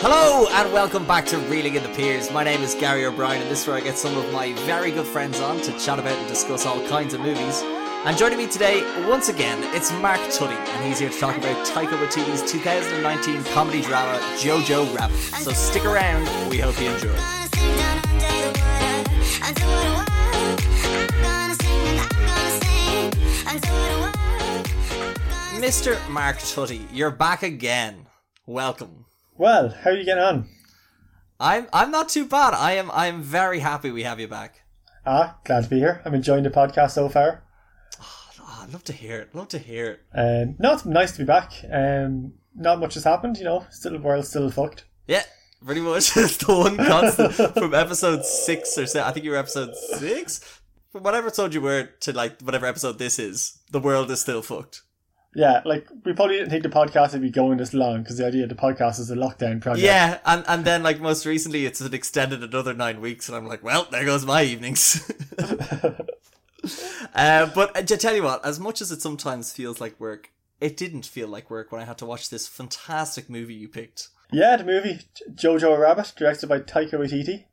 Hello and welcome back to Reeling in the Piers. My name is Gary O'Brien and this is where I get some of my very good friends on to chat about and discuss all kinds of movies. And joining me today, once again, it's Mark Tuddy and he's here to talk about Taika Waititi's 2019 comedy drama Jojo Rabbit. So stick around, we hope you enjoy. Mr. Mark Tutty, you're back again. Welcome. Well, how are you getting on? I'm I'm not too bad. I am I am very happy we have you back. Ah, glad to be here. I'm enjoying the podcast so far. Oh, I'd love to hear it. Love to hear it. Um, no, it's nice to be back. Um, not much has happened, you know. Still, the world's still fucked. Yeah, pretty much. it's the one constant from episode six or seven. I think you were episode six. From whatever episode you were to like whatever episode this is, the world is still fucked. Yeah, like we probably didn't think the podcast would be going this long because the idea of the podcast is a lockdown project. Yeah, and and then like most recently, it's been extended another nine weeks, and I'm like, well, there goes my evenings. uh, but uh, to tell you what, as much as it sometimes feels like work, it didn't feel like work when I had to watch this fantastic movie you picked. Yeah, the movie Jojo Rabbit, directed by Taika Waititi.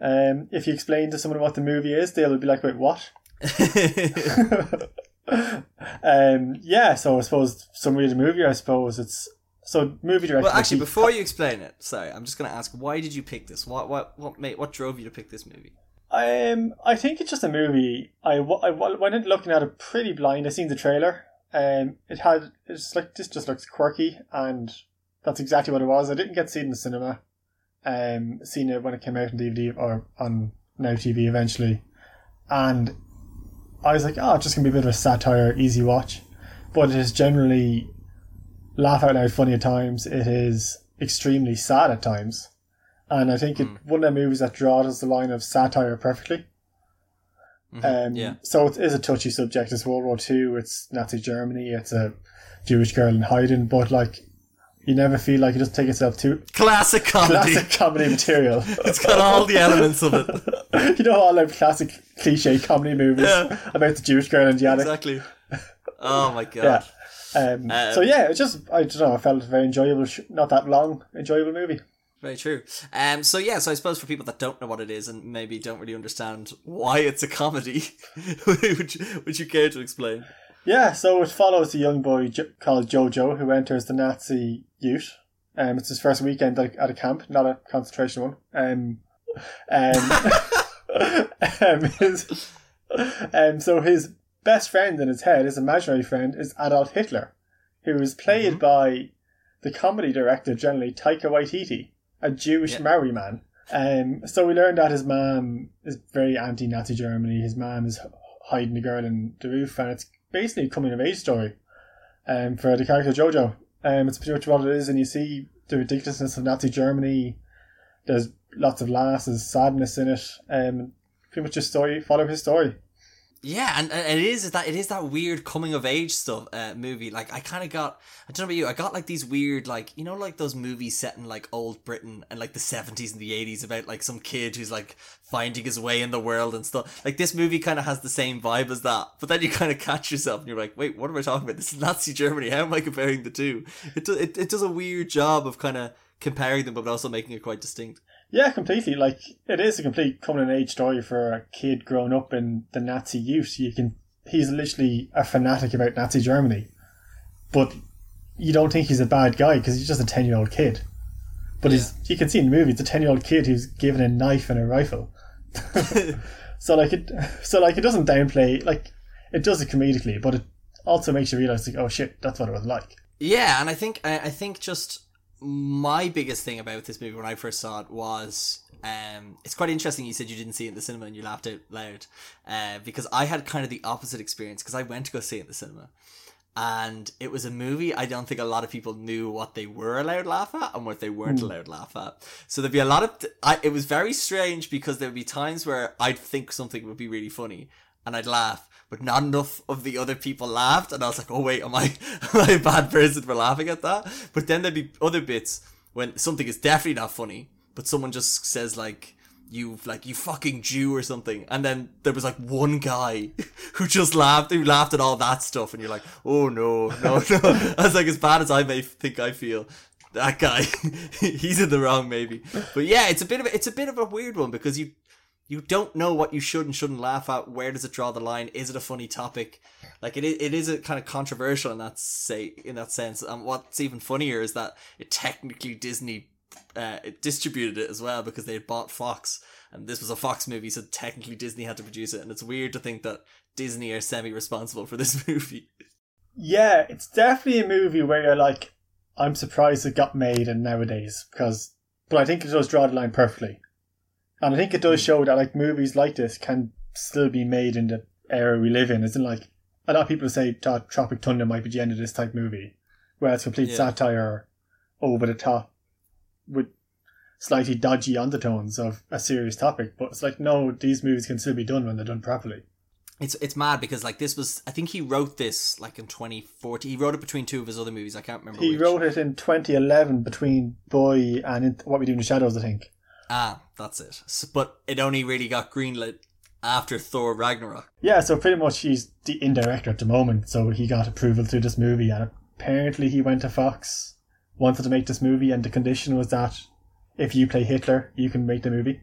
Um, if you explain to someone what the movie is, they'll be like, "Wait, what?" um, yeah, so I suppose summary of the movie. I suppose it's so movie director. well, actually, before you explain it, sorry, I'm just going to ask, why did you pick this? What what what made what drove you to pick this movie? Um, I think it's just a movie. I, I went in looking at it pretty blind. I seen the trailer. Um, it had it's like this just looks quirky, and that's exactly what it was. I didn't get to see it in the cinema. Um, seen it when it came out on DVD or on Now TV eventually, and I was like, oh, it's just gonna be a bit of a satire, easy watch. But it is generally laugh out loud funny at times. It is extremely sad at times. And I think it hmm. one of the movies that draws the line of satire perfectly. Mm-hmm. Um, yeah. So it is a touchy subject. It's World War Two. It's Nazi Germany. It's a Jewish girl in hiding. But like, you never feel like you just take yourself too Classic comedy. classic comedy material. It's got all the elements of it. you know all like classic cliche comedy movies Yeah. about the Jewish girl in the attic. Exactly. Oh my god. Yeah. Um, Um, so yeah, it's just I don't know. I felt it very enjoyable. sh- Not that long, enjoyable movie. Very true. Um, so yeah, so I suppose for people that don't know what it is and maybe don't really understand why it's a comedy, would, you, would you care to explain? Yeah, so it follows a young boy jo- called Jojo who enters the Nazi youth. Um, it's his first weekend at, at a camp, not a concentration one. Um, um, um, his, um, so his best friend in his head, his imaginary friend, is Adolf Hitler, who is played by the comedy director generally Taika Waititi, a Jewish Yeah. Maori man. Um, so we learned that his mom is very anti-Nazi Germany. His mom is hiding the girl in the roof, and it's basically a coming of age story um, for the character Jojo. Um, it's pretty much what it is, and you see the ridiculousness of Nazi Germany. There's lots of laughs, there's sadness in it. Um, pretty much just story, follow his story. Yeah, and, and it is that it is that weird coming of age stuff uh, movie. Like I kind of got I don't know about you, I got like these weird like you know like those movies set in like old Britain and like the seventies and the eighties about like some kid who's like finding his way in the world and stuff. Like this movie kind of has the same vibe as that, but then you kind of catch yourself and you're like, wait, what am I talking about? This is Nazi Germany. How am I comparing the two? It do, it, it does a weird job of kind of comparing them, but also making it quite distinct. Yeah, completely. Like it is a complete coming of age story for a kid growing up in the Nazi youth. You can he's literally a fanatic about Nazi Germany, but you don't think he's a bad guy because he's just a ten year old kid. But he's you can see in the movie it's a ten year old kid who's given a knife and a rifle. so like it, so like it doesn't downplay like it does it comedically, but it also makes you realize like oh shit that's what it was like. Yeah, and I think I, I think just my biggest thing about this movie when I first saw it was um, it's quite interesting. You said you didn't see it in the cinema and you laughed out loud uh, because I had kind of the opposite experience because I went to go see it in the cinema. And it was a movie I don't think a lot of people knew what they were allowed to laugh at and what they weren't allowed to laugh at. So there'd be a lot of. I, it was very strange because there'd be times where I'd think something would be really funny and I'd laugh, but not enough of the other people laughed, and I was like, "Oh wait, am I am I a bad person for laughing at that?" But then there'd be other bits when something is definitely not funny, but someone just says like, "You like you fucking Jew" or something, and then there was like one guy who just laughed, who laughed at all that stuff, and you're like, "Oh no, no, no!" I was like, as bad as I may think I feel. that guy, he's in the wrong maybe. But yeah, it's a bit of a, it's a bit of a weird one because you you don't know what you should and shouldn't laugh at. Where does it draw the line? Is it a funny topic? Like it is, it is a kind of controversial in that say in that sense. And what's even funnier is that it technically Disney uh, it distributed it as well because they had bought Fox, and this was a Fox movie, so technically Disney had to produce it. And it's weird to think that Disney are semi responsible for this movie. Yeah, it's definitely a movie where you're like, I'm surprised it got made in nowadays because, but I think it does draw the line perfectly, and I think it does hmm. show that like movies like this can still be made in the era we live in. Isn't like a lot of people say Tropic Thunder might be the end of this type movie, where it's complete Yeah. satire, over the top, with slightly dodgy undertones of a serious topic. But it's like no, these movies can still be done when they're done properly. It's it's mad because like this was I think he wrote this like in 2014. He wrote it between two of his other movies. I can't remember. He which. wrote it in 2011 between Boy and in What We Do in the Shadows, I think. Ah, that's it. S but it only really got greenlit after Thor Ragnarok. Yeah, so pretty much he's the in director at the moment, so he got approval through this movie, and apparently he went to Fox, wanted to make this movie, and the condition was that if you play Hitler, you can make the movie.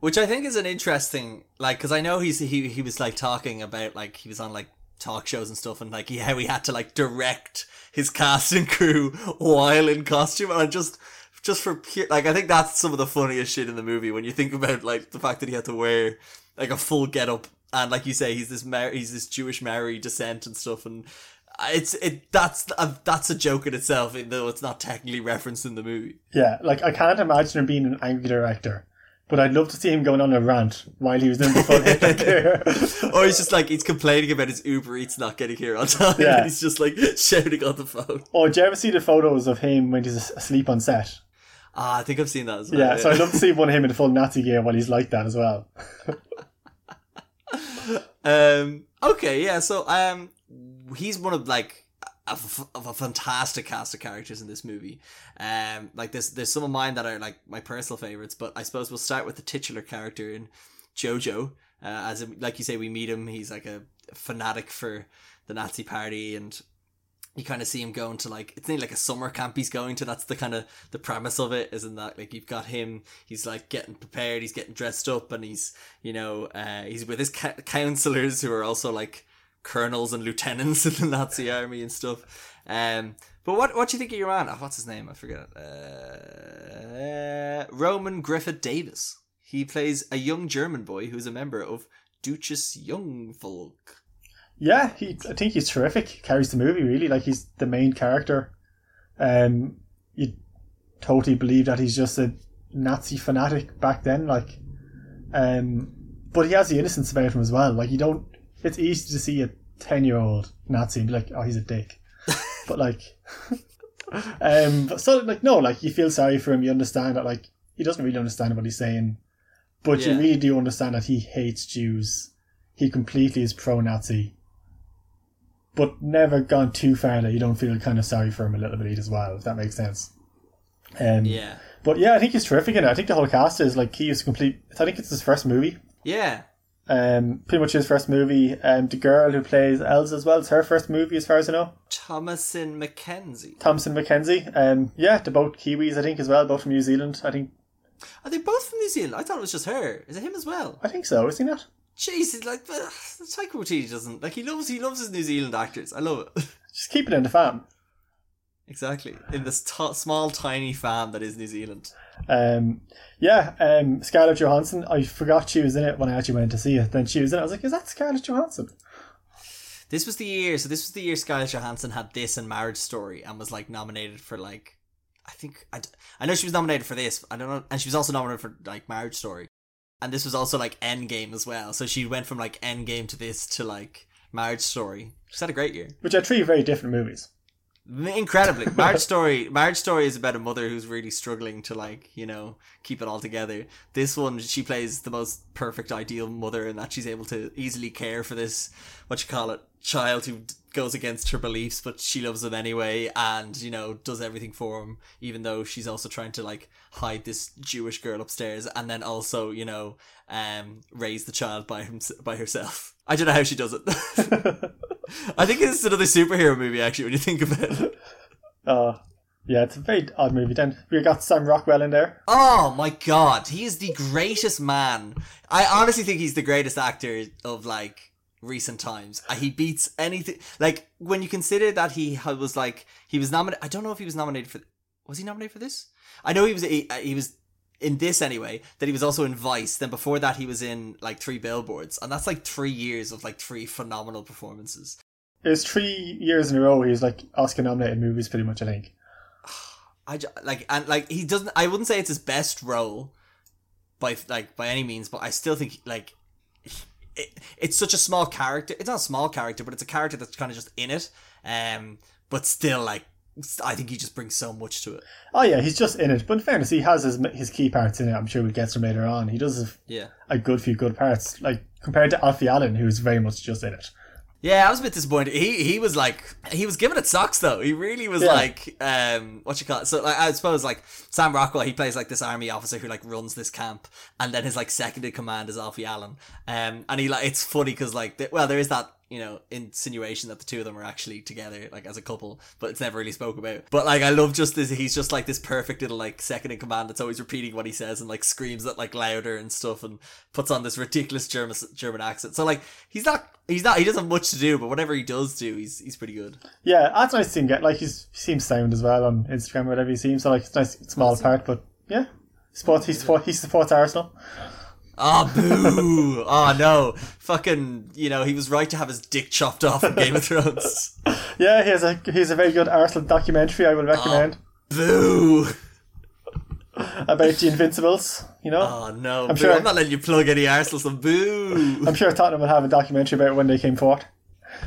Which I think is an interesting, like, because I know he's he he was like talking about like he was on like talk shows and stuff, and like yeah we had to like direct his cast and crew while in costume, and I just just for pure like I think that's some of the funniest shit in the movie when you think about like the fact that he had to wear like a full get up and like you say he's this Mar- he's this Jewish Maori descent and stuff and uh, it's it that's a, that's a joke in itself even though it's not technically referenced in the movie. Yeah, like I can't imagine him being an angry director, but I'd love to see him going on a rant while he was doing the full Hitler or he's just like he's complaining about his Uber Eats not getting here on time, Yeah. and he's just like shouting on the phone. Or did you ever see the photos of him when he's asleep on set? Ah, I think I've seen that as well. Yeah, so I'd love to see one of him in full Nazi gear while he's like that as well. um. Okay. Yeah. So um, he's one of like a, f- of a fantastic cast of characters in this movie. Um, like there's there's some of mine that are like my personal favorites, but I suppose we'll start with the titular character in Jojo. Uh, as in, like you say, we meet him. He's like a fanatic for the Nazi party, and you kind of see him going to like it's like a summer camp he's going to. That's the kind of the premise of it, isn't that? Like you've got him, he's like getting prepared, he's getting dressed up, and he's you know uh, he's with his ca- counselors who are also like colonels and lieutenants in the Nazi army and stuff. Um, but what what do you think of your man? Oh, what's his name? I forget. Uh, Roman Griffin Davis. He plays a young German boy who's a member of Deutsches Jungvolk. Yeah, he. I think he's terrific. He carries the movie really. Like he's the main character. Um, you totally believe that he's just a Nazi fanatic back then. Like, um, but he has the innocence about him as well. Like you don't. It's easy to see a ten-year-old Nazi and be like, "Oh, he's a dick," but like, um, but so like no, like you feel sorry for him. You understand that like he doesn't really understand what he's saying, but you really do understand that he hates Jews. He completely is pro-Nazi but never gone too far that you don't feel kind of sorry for him a little bit as well, if that makes sense. Um, Yeah. But yeah, I think he's terrific in it. I think the whole cast is like he is complete. I think it's his first movie. Yeah. Um, pretty much his first movie. Um, the girl who plays Elsa as well. It's her first movie, as far as I know. Thomasin McKenzie. Thompson McKenzie. Um, yeah, they're both Kiwis, I think, as well. Both from New Zealand. I think. Are they both from New Zealand? I thought it was just her. Is it him as well? I think so. Is he not? It's like the Taika Waititi doesn't like he loves he loves his New Zealand actors. I love it. Just keep it in the fam. exactly in this t- small tiny fan that is New Zealand. Um, yeah, um, Scarlett Johansson. I forgot she was in it when I actually went to see it. Then she was in it. I was like, "Is that Scarlett Johansson?" This was the year. So this was the year Scarlett Johansson had this and Marriage Story and was like nominated for like I think I, I know she was nominated for this. I don't know, and she was also nominated for like Marriage Story, and this was also like Endgame as well. So she went from like Endgame to this to like Marriage Story. She's had a great year. Which are three very different movies. Incredibly, Marriage Story. Marriage Story is about a mother who's really struggling to like you know keep it all together. This one, she plays the most perfect, ideal mother, in that she's able to easily care for this what you call it child who goes against her beliefs, but she loves him anyway, and you know does everything for him, even though she's also trying to like hide this Jewish girl upstairs, and then also you know um raise the child by him by herself. I don't know how she does it. I think it's another superhero movie actually when you think about it. Uh, Yeah, it's a very odd movie. Then we got Sam Rockwell in there. Oh my god, he is the greatest man. I honestly think he's the greatest actor of like recent times. Uh, He beats anything. Like when you consider that he was like he was nominated. I don't know if he was nominated for. Was he nominated for this? I know he was. He, uh, he was in this anyway. That he was also in Vice. Then before that, he was in like Three Billboards, and that's like three years of like three phenomenal performances. It was three years in a row. He was like Oscar nominated movies, pretty much. I think. I like and like he doesn't. I wouldn't say it's his best role, by like by any means, but I still think like it, it's such a small character. It's not a small character, but it's a character that's kind of just in it. Um, but still, like I think he just brings so much to it. Oh yeah, he's just in it. But in fairness, he has his his key parts in it. I'm sure we'll get to later on. He does have Yeah. a good few good parts, like compared to Alfie Allen, who's very much just in it. Yeah, I was a bit disappointed. He he was like he was giving it socks though. He really was Yeah. like um what you call it. So like I suppose like Sam Rockwell, he plays like this army officer who like runs this camp, and then his like second in command is Alfie Allen. Um, and he like it's funny because like th- well there is that you know insinuation that the two of them are actually together like as a couple, but it's never really spoke about. But like I love just this. He's just like this perfect little like second in command that's always repeating what he says and like screams it like louder and stuff and puts on this ridiculous German German accent. So like he's not he's not he doesn't have much to do, but whatever he does do, he's he's pretty good. Yeah, that's nice to see him get. Like he's, he seems sound as well on Instagram, or whatever he seems. So like it's nice, small part, but yeah, supports he supports he supports Arsenal. Oh boo! oh no! Fucking you know he was right to have his dick chopped off in Game of Thrones. Yeah, he has a he's a very good Arsenal documentary. I will ah, recommend Boo! about the Invincibles. You know, Oh no! I'm, sure- I'm not letting you plug any Arsenal. So boo! I'm sure Tottenham will have a documentary about when they came fourth.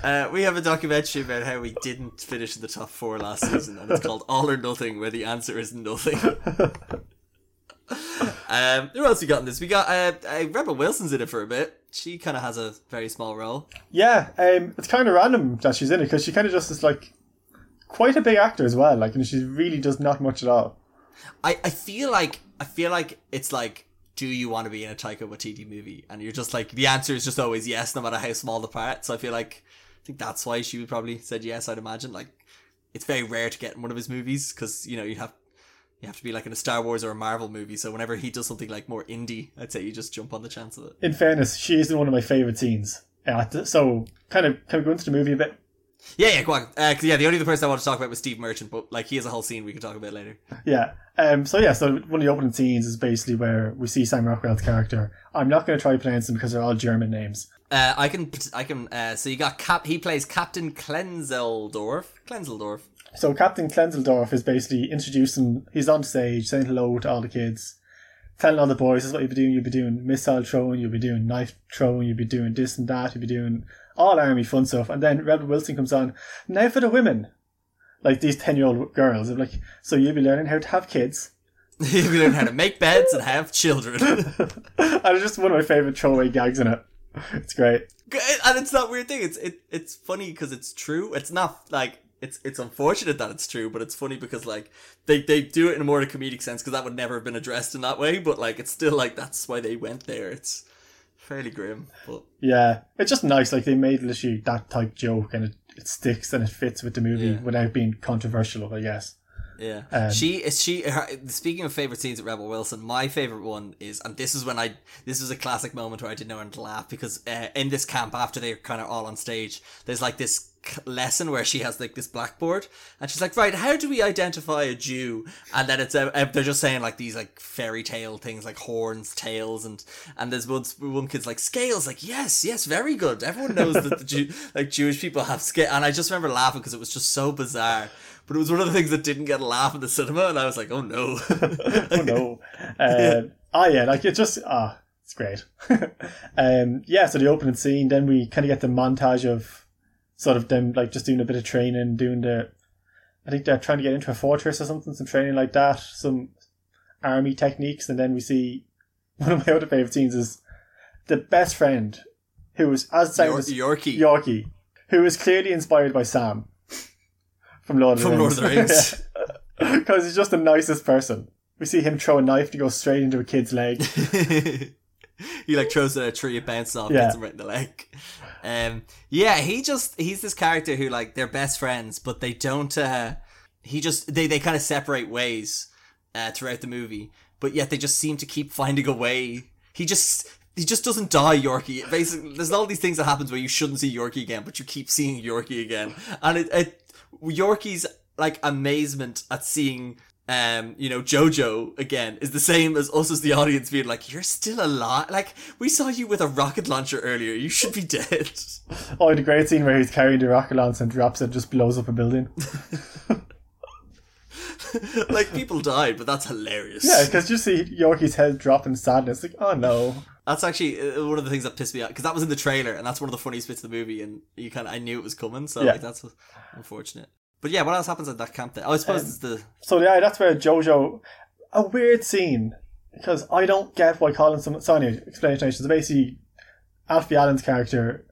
Uh, we have a documentary about how we didn't finish in the top four last season, and it's called All or Nothing, where the answer is nothing. um, who else we got in this? We got uh, uh, Rebel Wilson's in it for a bit. She kind of has a very small role. Yeah, um, it's kind of random that she's in it because she kind of just is like quite a big actor as well. Like, and she really does not much at all. I, I feel like I feel like it's like do you want to be in a Taika Waititi movie? And you're just like the answer is just always yes, no matter how small the part. So I feel like I think that's why she would probably said yes. I'd imagine like it's very rare to get in one of his movies because you know you have you have to be like in a Star Wars or a Marvel movie. So whenever he does something like more indie, I'd say you just jump on the chance of it. In fairness, she is in one of my favorite scenes. Th- so kind of can we go into the movie a bit? Yeah, yeah, go on. Uh, yeah, the only other person I want to talk about was Steve Merchant, but like he has a whole scene we can talk about later. Yeah. Um. So yeah. So one of the opening scenes is basically where we see Sam Rockwell's character. I'm not going to try to pronounce them because they're all German names. Uh, I can, I can. Uh, so you got Cap. He plays Captain Klenzendorf. Klenzendorf. So Captain Klenzendorf is basically introducing. He's on stage saying hello to all the kids, telling all the boys this is what you'll be doing. You'll be doing missile throwing. You'll be doing knife throwing. You'll be doing this and that. You'll be doing all army fun stuff. And then Rebel Wilson comes on. Now for the women, like these ten year old girls. I'm like, so you'll be learning how to have kids. you'll be learning how to make beds and have children. and it's just one of my favorite throwaway gags in it. It's great. and it's that weird thing. It's it, it's funny because it's true. It's not like it's it's unfortunate that it's true, but it's funny because like they they do it in a more comedic sense because that would never have been addressed in that way. But like it's still like that's why they went there. It's fairly grim, but Yeah, it's just nice. Like they made literally that type joke, and it, it sticks and it fits with the movie Yeah. without being controversial. I guess. Yeah, Um, she is she. Her, speaking of favorite scenes at Rebel Wilson, my favorite one is, and this is when I this was a classic moment where I didn't know when to laugh because uh, in this camp after they're kind of all on stage, there's like this c- lesson where she has like this blackboard and she's like, right, how do we identify a Jew? And then it's uh, uh, they're just saying like these like fairy tale things like horns, tails, and and there's one one kid's like scales, like yes, yes, very good. Everyone knows that the Jew, like Jewish people have scale, and I just remember laughing because it was just so bizarre. But it was one of the things that didn't get a laugh in the cinema, and I was like, "Oh no!" oh no. Uh, ah, yeah, like it just ah, it's great. um, yeah. So the opening scene, then we kind of get the montage of sort of them like just doing a bit of training, doing the. I think they're trying to get into a fortress or something, some training like that, some army techniques, and then we see one of my other favorite scenes is the best friend, who was as Yor- sounds Yorkie Yorkie, who is clearly inspired by Sam from Lord of the from Rings. Lord of the Rings. Because he's just the nicest person. We see him throw a knife to go straight into a kid's leg. he like throws it at a tree, it bounces off, Yeah. hits him right in the leg. Um, yeah, he just he's this character who like they're best friends, but they don't. uh he just they they kind of separate ways uh, throughout the movie, but yet they just seem to keep finding a way. He just he just doesn't die, Yorkie. Basically, there's all these things that happens where you shouldn't see Yorkie again, but you keep seeing Yorkie again, and it, it Yorkie's like amazement at seeing um, you know, Jojo again is the same as us as the audience being like, "You're still alive." Like we saw you with a rocket launcher earlier. You should be dead. Oh, the great scene where he's carrying the rocket launcher and drops it, just blows up a building. like people died, but that's hilarious. Yeah, because you see Yorkie's head drop in sadness. Like, oh no. That's actually uh, one of the things that pissed me off because that was in the trailer, and that's one of the funniest bits of the movie, and you kind of I knew it was coming, so Yeah. like that's unfortunate. But yeah, what else happens at that camp? Then? Oh, I suppose Um, it's the So yeah, that's where Jojo. A weird scene because I don't get why Colin. Some so anyway, explanation. So basically, Alfie Allen's character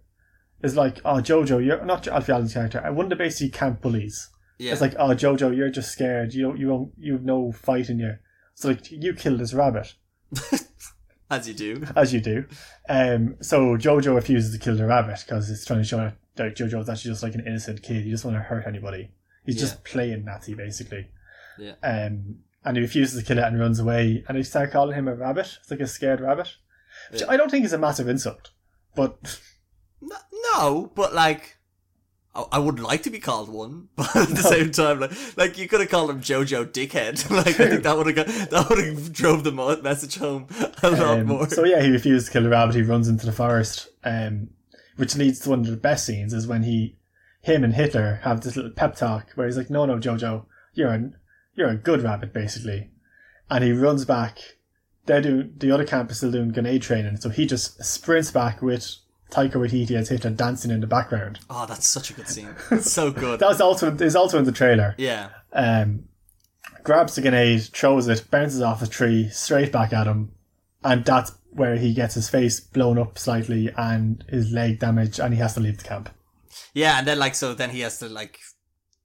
is like, oh Jojo, you're not Alfie Allen's character. I the basically camp bullies. yeah. It's like, oh Jojo, you're just scared. You don't, you don't, you have no fight in you. So like, you killed this rabbit. as you do. as you do. Um, so Jojo refuses to kill the rabbit because it's trying to show that Jojo's actually just like an innocent kid. He doesn't want to hurt anybody. He's just playing Nazi basically. Yeah. Um, and he refuses to kill it and runs away. And they start calling him a rabbit. It's like a scared rabbit, which Yeah. I don't think is a massive insult. But No, no, but like, I, I would like to be called one, but at the same time, like, like you could have called him Jojo Dickhead. like, I think that would have got that would have drove the message home a lot um, more. so yeah, he refuses to kill the rabbit. He runs into the forest. Um, which leads to one of the best scenes is when he, him and Hitler have this little pep talk where he's like, "No, no, Jojo, you're a, you're a good rabbit, basically," and he runs back. They're doing the other camp is still doing grenade training, so he just sprints back with Taika Waititi as Hitler dancing in the background. oh, that's such a good scene. It's so good. That was also is also in the trailer. yeah, Um, grabs the grenade, throws it, bounces off a tree, straight back at him, and that's where he gets his face blown up slightly and his leg damaged, and he has to leave the camp. Yeah, and then like so, then he has to like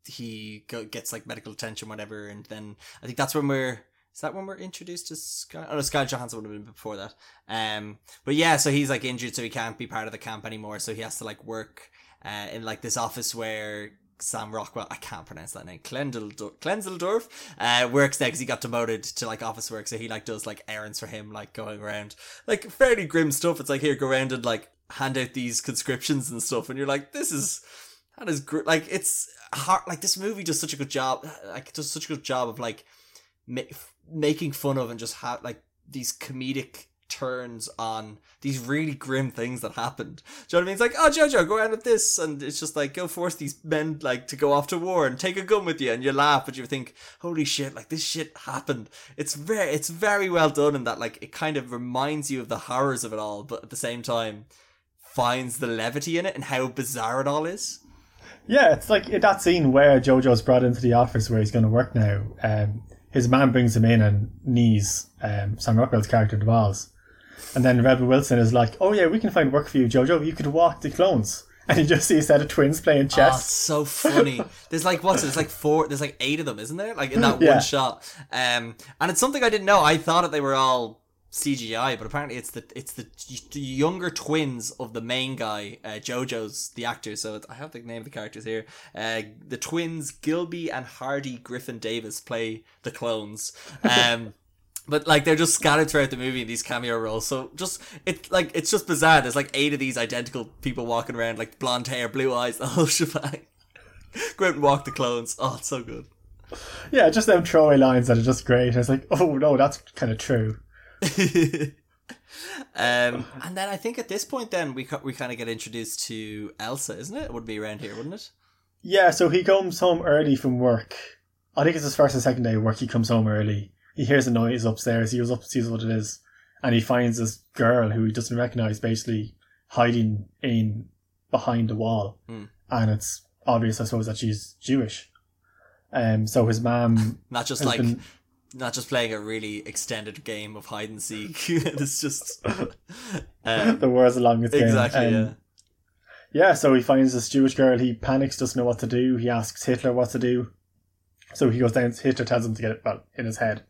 he go, gets like medical attention, whatever, and then I think that's when we're. Is that when we're introduced to Sky? Oh, no, Sky Johansson would have been before that. Um, but yeah, so he's like injured, so he can't be part of the camp anymore. So he has to like work uh, in like this office where Sam Rockwell, I can't pronounce that name, Klenzendorf, uh, works there because he got demoted to like office work. So he like does like errands for him, like going around, like fairly grim stuff. It's like here, go around and like hand out these conscriptions and stuff, and you're like, this is that is gr- like it's hard. Like this movie does such a good job, like does such a good job of like ma- making fun of and just have like these comedic turns on these really grim things that happened. Do you know what I mean? It's like, oh Jojo, go around with this, and it's just like go force these men like to go off to war and take a gun with you, and you laugh, but you think, holy shit, like this shit happened. It's very, it's very well done in that like it kind of reminds you of the horrors of it all, but at the same time finds the levity in it and how bizarre it all is. Yeah, it's like in that scene where Jojo's brought into the office where he's going to work now. Um, his man brings him in and knees um, Sam Rockwell's character the balls. And then Rebel Wilson is like, "Oh yeah, we can find work for you, Jojo. You could walk the clones." And you just see a set of twins playing Oh, it's chess. so funny. There's like what's it? There's like four. There's like eight of them, isn't there? Like in that Yeah. one shot. Um, and it's something I didn't know. I thought that they were all CGI, but apparently it's the it's the, the younger twins of the main guy, uh, JoJo's the actor. So I have the name of the characters here. Uh, the twins Gilby and Hardy Griffin Davis play the clones. Um. But like they're just scattered throughout the movie in these cameo roles, so just it's like it's just bizarre. There's like eight of these identical people walking around, like blonde hair, blue eyes, the whole shebang. Go out and walk the clones. Oh, it's so good. Yeah, just them throwaway lines that are just great. It's like, oh no, that's kind of true. um, and then I think at this point, then we we kind of get introduced to Elsa, isn't it? It would be around here, wouldn't it? Yeah, so he comes home early from work. I think it's his first and second day of work. He comes home early. He hears a noise upstairs. He goes up, and sees what it is, and he finds this girl who he doesn't recognize, basically hiding in behind the wall. Hmm. And it's obvious, I suppose, that she's Jewish. Um, so his mom Not just like been not just playing a really extended game of hide and seek. it's just um, the world's longest game. exactly. Um, yeah. Yeah, so he finds this Jewish girl. He panics, doesn't know what to do. He asks Hitler what to do. So he goes down. Hitler tells him to get it well in his head.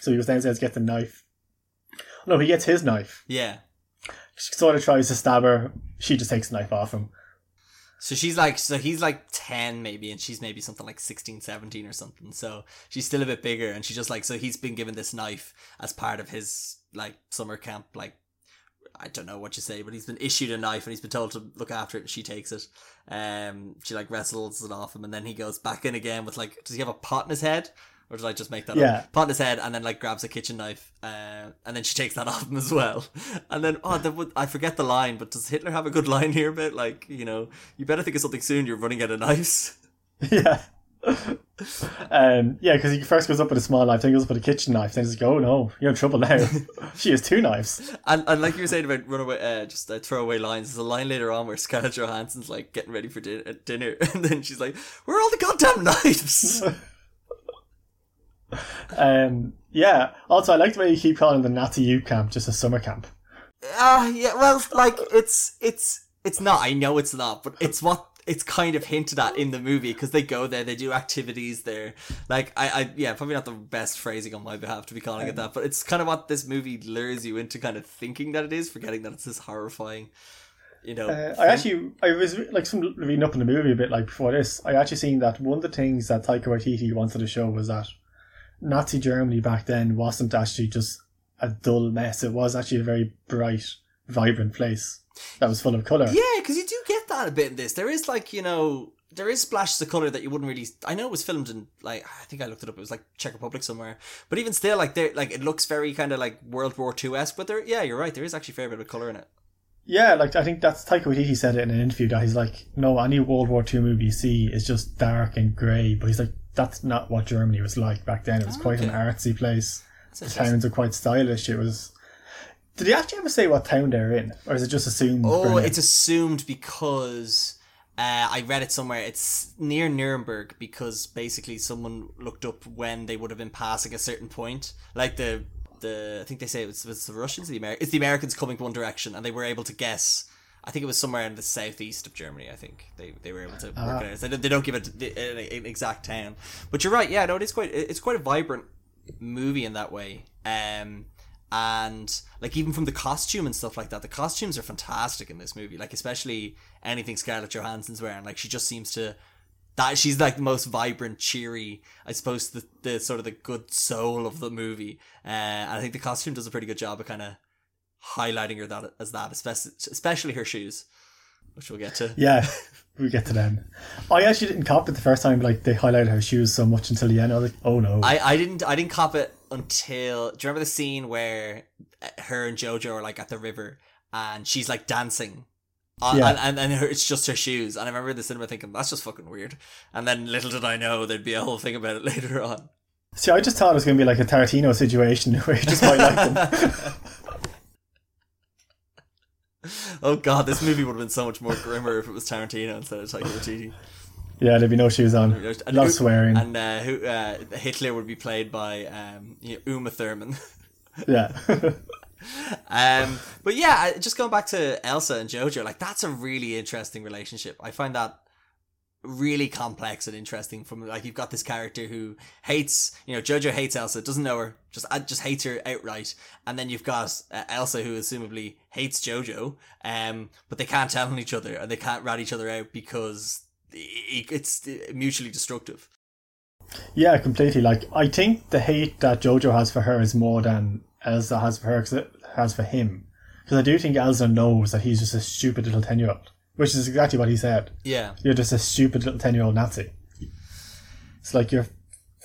So he goes downstairs, gets the knife. No, he gets his knife. Yeah. She sort of tries to stab her. She just takes the knife off him. So she's like, so he's like 10 maybe, and she's maybe something like 16, 17 or something. So she's still a bit bigger, and she's just like, so he's been given this knife as part of his like summer camp, like, I don't know what you say, but he's been issued a knife and he's been told to look after it, and she takes it. Um, she like wrestles it off him, and then he goes back in again with like, does he have a pot in his head? Or did I just make that Yeah. up? In his head, and then like grabs a kitchen knife, uh, and then she takes that off him as well. And then, oh, the, I forget the line, but does Hitler have a good line here? Bit like, you know, you better think of something soon. You're running out of knives. yeah. um, yeah, because he first goes up with a small knife, then he goes up with a kitchen knife, then he's like, oh no, you're in trouble now. she has two knives. And, and like you were saying about runaway, uh, just uh, throwaway lines. There's a line later on where Scarlett Johansson's like getting ready for din- uh, dinner, and then she's like, "Where are all the goddamn knives?" Um, yeah, also, I like the way you keep calling the Nazi youth camp just a summer camp. Ah, yeah. Well, like it's it's it's not. I know it's not, but it's what it's kind of hinted at in the movie because they go there, they do activities there. Like I, I, yeah, probably not the best phrasing on my behalf to be calling it that, but it's kind of what this movie lures you into, kind of thinking that it is, forgetting that it's this horrifying. You know, Uh, I actually, I was like some reading up in the movie a bit like before this. I actually seen that one of the things that Taika Waititi wanted to show was that Nazi Germany back then wasn't actually just a dull mess. It was actually a very bright, vibrant place that was full of color. Yeah, because you do get that a bit in this. There is like you know, there is splashes of color that you wouldn't really. I know it was filmed in like I think I looked it up. It was like Czech Republic somewhere, but even still, like there, like it looks very kind of like World War Two esque. But there, yeah, you're right. There is actually a fair bit of color in it. Yeah, like I think that's Taika Waititi said it in an interview that he's like, no, any World War Two movie you see is just dark and grey, but he's like, that's not what Germany was like back then. It was quite an Okay. artsy place. The towns are quite stylish. It was. Did he actually ever say what town they're in, or is it just assumed? Oh, Berlin? it's assumed because uh, I read it somewhere. It's near Nuremberg because basically someone looked up when they would have been passing a certain point, like the the I think they say it was, was the Russians, the Amer- it's the Americans coming one direction, and they were able to guess. I think it was somewhere in the southeast of Germany. I think they, they were able to work it out. They, don't- they don't give it an, an exact town, but you're right. Yeah, no, it is quite it's quite a vibrant movie in that way. Um, and like even from the costume and stuff like that, the costumes are fantastic in this movie. Like especially anything Scarlett Johansson's wearing, like she just seems to that she's like the most vibrant, cheery. I suppose the the sort of the good soul of the movie. Uh, and I think the costume does a pretty good job of kind of highlighting her that as that, especially especially her shoes, which we'll get to. Yeah, we get to them. I actually didn't cop it the first time. Like they highlighted her shoes so much until the end. I was like, oh no. I, I didn't I didn't cop it until do you remember the scene where uh, her and Jojo are like at the river and she's like dancing uh, Yeah. and and, and her, it's just her shoes and I remember in the cinema thinking that's just fucking weird and then little did I know there'd be a whole thing about it later on See, I just thought it was going to be like a Tarantino situation where you just might like them. oh god this movie would have been so much more grimmer if it was Tarantino instead of Taika Waititi Yeah, there'd be no shoes on. And A lot of swearing. and uh, who uh, Hitler would be played by um, you know, Uma Thurman Yeah. Um, but yeah, just going back to Elsa and Jojo, like that's a really interesting relationship. I find that really complex and interesting. From like you've got this character who hates, you know, Jojo hates Elsa, doesn't know her, just uh, just hates her outright, and then you've got uh, Elsa who assumably hates Jojo, um, but they can't tell on each other and they can't rat each other out because it's mutually destructive. yeah, completely. Like, I think the hate that Jojo has for her is more than Elsa has for her, has for him. Because I do think Elsa knows that he's just a stupid little 10 year old, which is exactly what he said. Yeah, You're just a stupid little 10 year old Nazi. It's like you're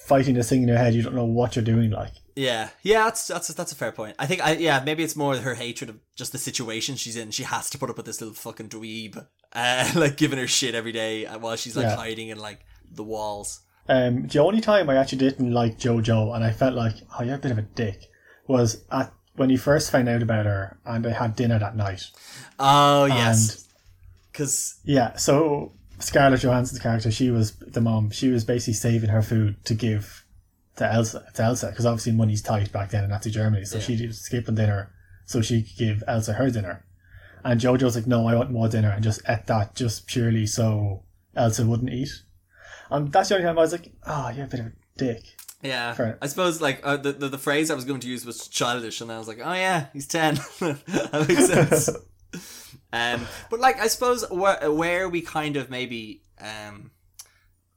fighting this thing in your head, you don't know what you're doing, like. Yeah, yeah, that's that's that's a fair point. I think I yeah maybe it's more her hatred of just the situation she's in. She has to put up with this little fucking dweeb, uh, like giving her shit every day uh, while she's like Yeah. hiding in like the walls. Um, the only time I actually didn't like JoJo and I felt like, oh, you're a bit of a dick, was at when you first found out about her and they had dinner that night. Oh yes, And because yeah, so Scarlett Johansson's character, she was the mom. She was basically saving her food to give to Elsa. To Elsa, because obviously money's tight back then in Nazi Germany, so Yeah. she did skip on dinner so she could give Elsa her dinner. And Jojo's like, no, I want more dinner, and just ate that just purely so Elsa wouldn't eat. And that's the only time I was like, oh, you're a bit of a dick. yeah, Fair. I suppose like uh, the, the the phrase I was going to use was childish, and I was like, oh yeah, he's ten. that makes sense. Um, but like I suppose where where we kind of maybe um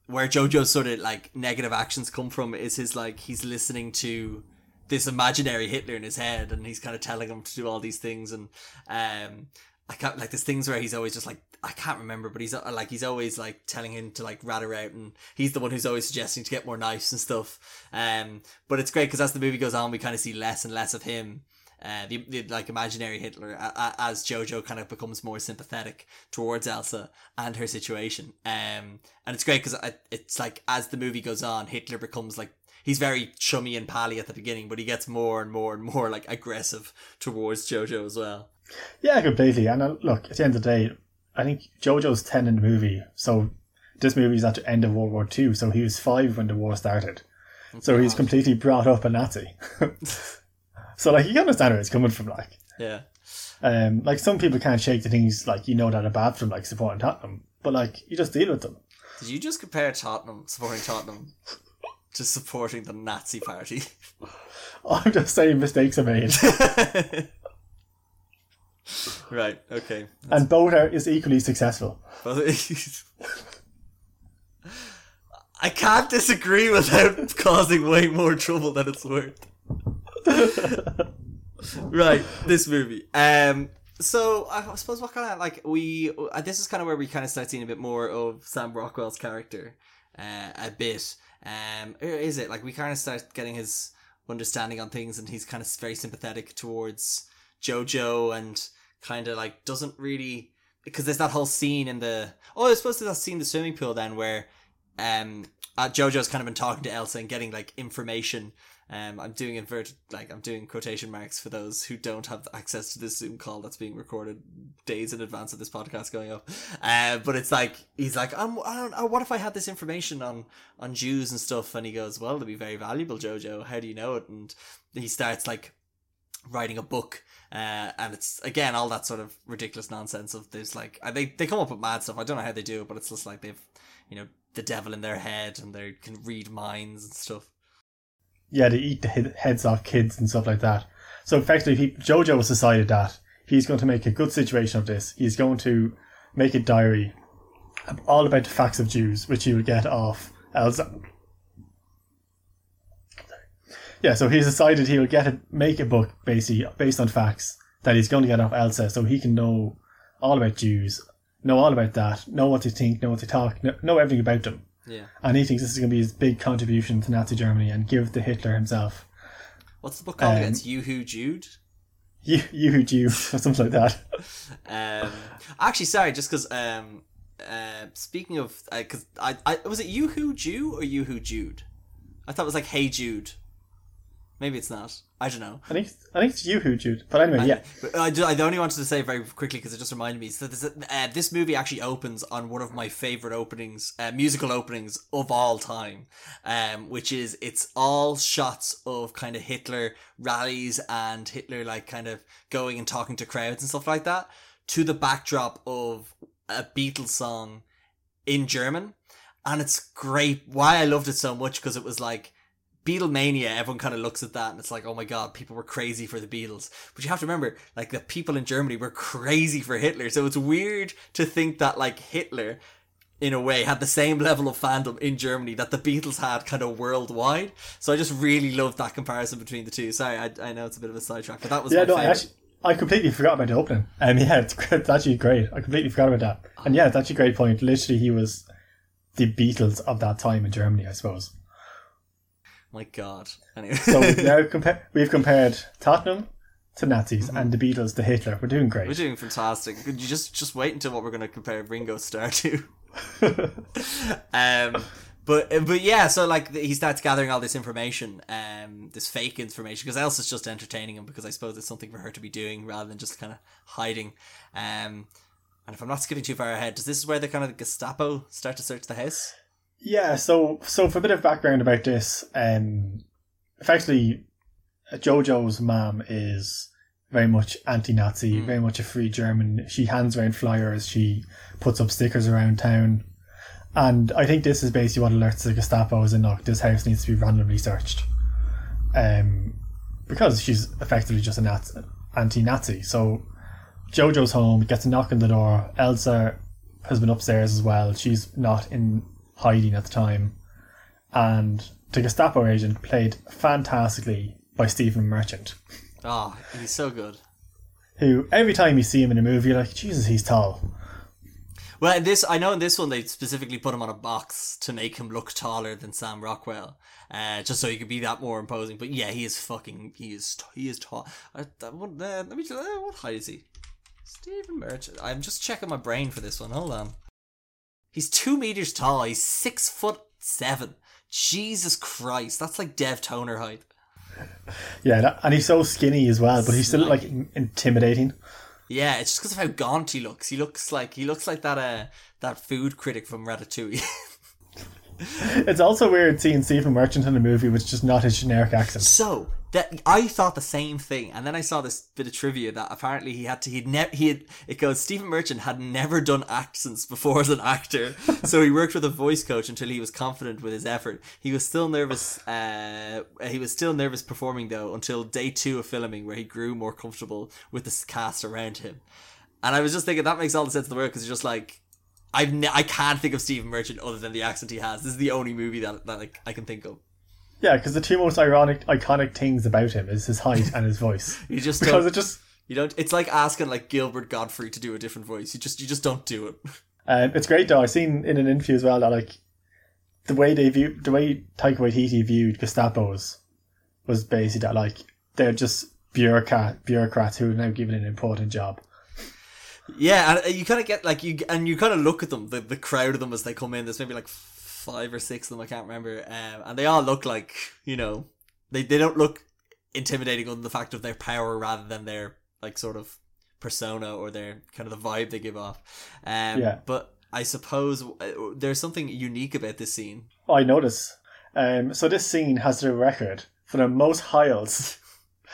where Jojo's sort of like negative actions come from is his like he's listening to this imaginary Hitler in his head and he's kind of telling him to do all these things and um I can't like there's things where he's always just like I can't remember but he's uh, like he's always like telling him to like rat her out and he's the one who's always suggesting to get more knives and stuff. Um but it's great because as the movie goes on we kind of see less and less of him uh, the, the like imaginary Hitler as Jojo kind of becomes more sympathetic towards Elsa and her situation. Um, and it's great because it's like as the movie goes on, Hitler becomes like he's very chummy and pally at the beginning, but he gets more and more and more like aggressive towards Jojo as well. Yeah, completely. And uh, look, at the end of the day, I think Jojo's ten in the movie, so this movie's at the end of World War Two, so he was five when the war started. so he's completely brought up a Nazi. So like you can understand where it's coming from, like. Yeah. Um, like some people can't shake the things like you know that are bad from like supporting Tottenham, but like you just deal with them. Did you just compare Tottenham supporting Tottenham to supporting the Nazi party? I'm just saying mistakes are made. right. Okay. That's... And both are is equally successful. I can't disagree without causing way more trouble than it's worth. right, this movie. Um, so I suppose what kind of like we uh, this is kind of where we kind of start seeing a bit more of Sam Rockwell's character, uh, a bit. Um, or is it like we kind of start getting his understanding on things, and he's kind of very sympathetic towards Jojo, and kind of like doesn't really because there's that whole scene in the oh, I suppose there's that scene in the swimming pool then where um uh, Jojo's kind of been talking to Elsa and getting like information um, I'm doing inverted, like I'm doing quotation marks for those who don't have access to this Zoom call that's being recorded days in advance of this podcast going up. Uh, but it's like he's like, I'm, I don't know, what if I had this information on on Jews and stuff? And he goes, well, it'd be very valuable, Jojo. How do you know it? And he starts like writing a book. Uh, and it's again all that sort of ridiculous nonsense of there's like they they come up with mad stuff. I don't know how they do it, but it's just like they've you know the devil in their head and they can read minds and stuff yeah, they eat the heads off kids and stuff like that. So effectively, he, Jojo has decided that he's going to make a good situation of this. He's going to make a diary all about the facts of Jews, which he would get off Elsa. Yeah, so he's decided he will get a, make a book basically based on facts that he's going to get off Elsa, so he can know all about Jews, know all about that, know what to think, know what to talk, know, know everything about them. Yeah. And he thinks this is going to be his big contribution to Nazi Germany and give to Hitler himself. What's the book called? Um, it's You Who Jude? You, you Who Jew, or something like that. um, actually, sorry, just because. Um, uh, speaking of, because uh, I, I was it You Who Jew or You Who Jude? I thought it was like Hey Jude. Maybe it's not. I don't know. I think I think it's you who Jude. But anyway, I, yeah. I, I only wanted to say very quickly because it just reminded me. So this, uh, this movie actually opens on one of my favorite openings, uh, musical openings of all time, um, which is it's all shots of kind of Hitler rallies and Hitler like kind of going and talking to crowds and stuff like that to the backdrop of a Beatles song in German, and it's great. Why I loved it so much because it was like Beatlemania, everyone kind of looks at that and it's like, oh my god, people were crazy for the Beatles. But you have to remember, like, the people in Germany were crazy for Hitler. So it's weird to think that, like, Hitler, in a way, had the same level of fandom in Germany that the Beatles had kind of worldwide. So I just really loved that comparison between the two. Sorry, I, I know it's a bit of a sidetrack, but that was yeah, no, I, actually, I completely forgot about the opening. Um, yeah, it's, it's actually great. I completely forgot about that. And yeah, it's actually a great point. Literally, he was the Beatles of that time in Germany, I suppose. My God. Anyway. so we've now compa- we've compared Tottenham to Nazis mm-hmm. and the Beatles to Hitler. We're doing great. We're doing fantastic. Could you just just wait until what we're going to compare Ringo Starr to? um, but but yeah, so like he starts gathering all this information, um, this fake information, because Elsa's just entertaining him because I suppose it's something for her to be doing rather than just kind of hiding. Um, and if I'm not skipping too far ahead, does this is where the kind of Gestapo start to search the house? Yeah, so so for a bit of background about this, um, effectively, Jojo's mom is very much anti-Nazi, mm. very much a free German. She hands around flyers, she puts up stickers around town, and I think this is basically what alerts the Gestapo is in look, this house needs to be randomly searched, um, because she's effectively just an anti-Nazi. So Jojo's home, gets a knock on the door. Elsa has been upstairs as well. She's not in hiding at the time. And the Gestapo agent, played fantastically by Stephen Merchant, Oh, he's so good. who every time you see him in a movie, you're like, Jesus, he's tall. Well, in this, I know in this one they specifically put him on a box to make him look taller than Sam Rockwell, uh, just so he could be that more imposing. But yeah, he is fucking, he is, he is tall. I, uh, let me, uh, what height is he? Stephen Merchant. I'm just checking my brain for this one. Hold on. He's two meters tall. He's six foot seven. Jesus Christ, that's like Dev Toner height. Yeah, that, and he's so skinny as well, but he's still like intimidating. Yeah, it's just because of how gaunt he looks. He looks like he looks like that uh that food critic from Ratatouille. It's also weird seeing Stephen Merchant in a movie with just not his generic accent. So that I thought the same thing, and then I saw this bit of trivia that apparently he had to he'd never he had it goes Stephen Merchant had never done accents before as an actor, so he worked with a voice coach until he was confident with his effort. He was still nervous. Uh, he was still nervous performing though until day two of filming, where he grew more comfortable with the cast around him. And I was just thinking that makes all the sense in the world because you're just like. I've ne- I can't think of Stephen Merchant other than the accent he has. This is the only movie that, that like, I can think of. Yeah, because the two most ironic, iconic things about him is his height and his voice. You just Because don't, it just, You don't. It's like asking like Gilbert Godfrey to do a different voice. You just you just don't do it. um, it's great though. I've seen in an interview as well that like the way they view, the way Taika Waititi viewed Gestapos was basically that like they're just bureaucrat bureaucrats who are now given an important job. Yeah, and you kind of get like you and you kind of look at them, the the crowd of them as they come in. There's maybe like five or six of them. I can't remember, um, and they all look like you know they they don't look intimidating on the fact of their power rather than their like sort of persona or their kind of the vibe they give off. Um, Yeah. But I suppose uh, there's something unique about this scene. I notice. Um, so this scene has the record for the most heils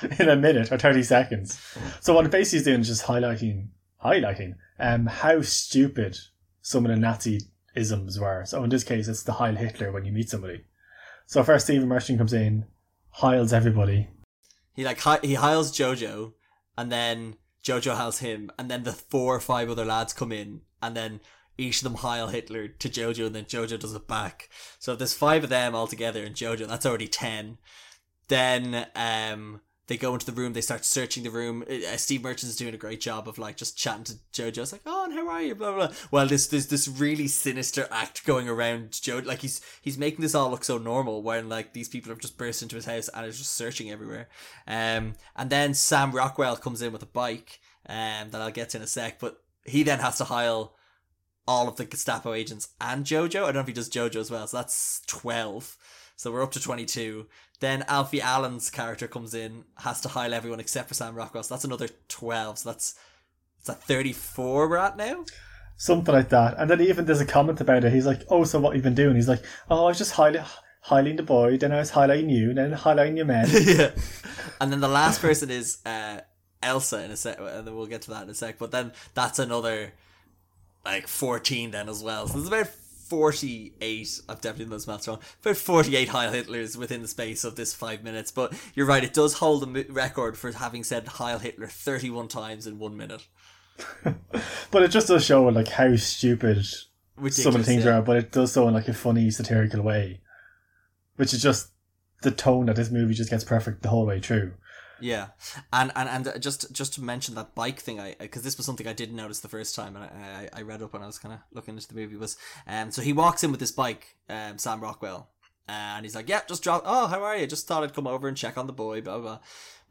in a minute or thirty seconds. So what it basically is doing is just highlighting, highlighting, um, how stupid some of the Nazi isms were. So in this case, it's the Heil Hitler when you meet somebody. So first, Stephen Merchant comes in, heils everybody. He like he heils Jojo, and then Jojo heils him, and then the four or five other lads come in, and then each of them heil Hitler to Jojo, and then Jojo does it back. So if there's five of them all together and Jojo, that's already ten. Then um they go into the room, they start searching the room. Uh, Steve Merchant's is doing a great job of like just chatting to Jojo. It's like, oh, and how are you? Blah blah. blah. Well, this there's this really sinister act going around Jojo. Like he's he's making this all look so normal when like these people have just burst into his house and are just searching everywhere. Um, and then Sam Rockwell comes in with a bike. Um, that I'll get to in a sec. But he then has to heil all of the Gestapo agents and Jojo. I don't know if he does Jojo as well. So that's twelve. So we're up to 22. Then Alfie Allen's character comes in, has to heil everyone except for Sam Rockwell. So that's another 12. So that's, it's at 34 we're at now. Something like that. And then even there's a comment about it. He's like, oh, so what have you been doing? He's like, oh, I was just highlighting, highlighting the boy, then I was highlighting you, then highlighting your men. yeah. And then the last person is uh, Elsa in a sec, and then we'll get to that in a sec. But then that's another like 14 then as well. So there's about 48, I've definitely done those maths wrong, about 48 Heil Hitlers within the space of this five minutes. But you're right, it does hold the record for having said Heil Hitler 31 times in one minute. But it just does show like how stupid Ridiculous, some of the things yeah. are, but it does so in like a funny, satirical way, which is just the tone that this movie just gets perfect the whole way through. Yeah, and and and uh, just just to mention that bike thing, I because this was something I didn't notice the first time, and I I, read up when I was kind of looking into the movie was, um, so he walks in with this bike, um, Sam Rockwell, and he's like, yeah, just drop. Oh, how are you? Just thought I'd come over and check on the boy, blah blah.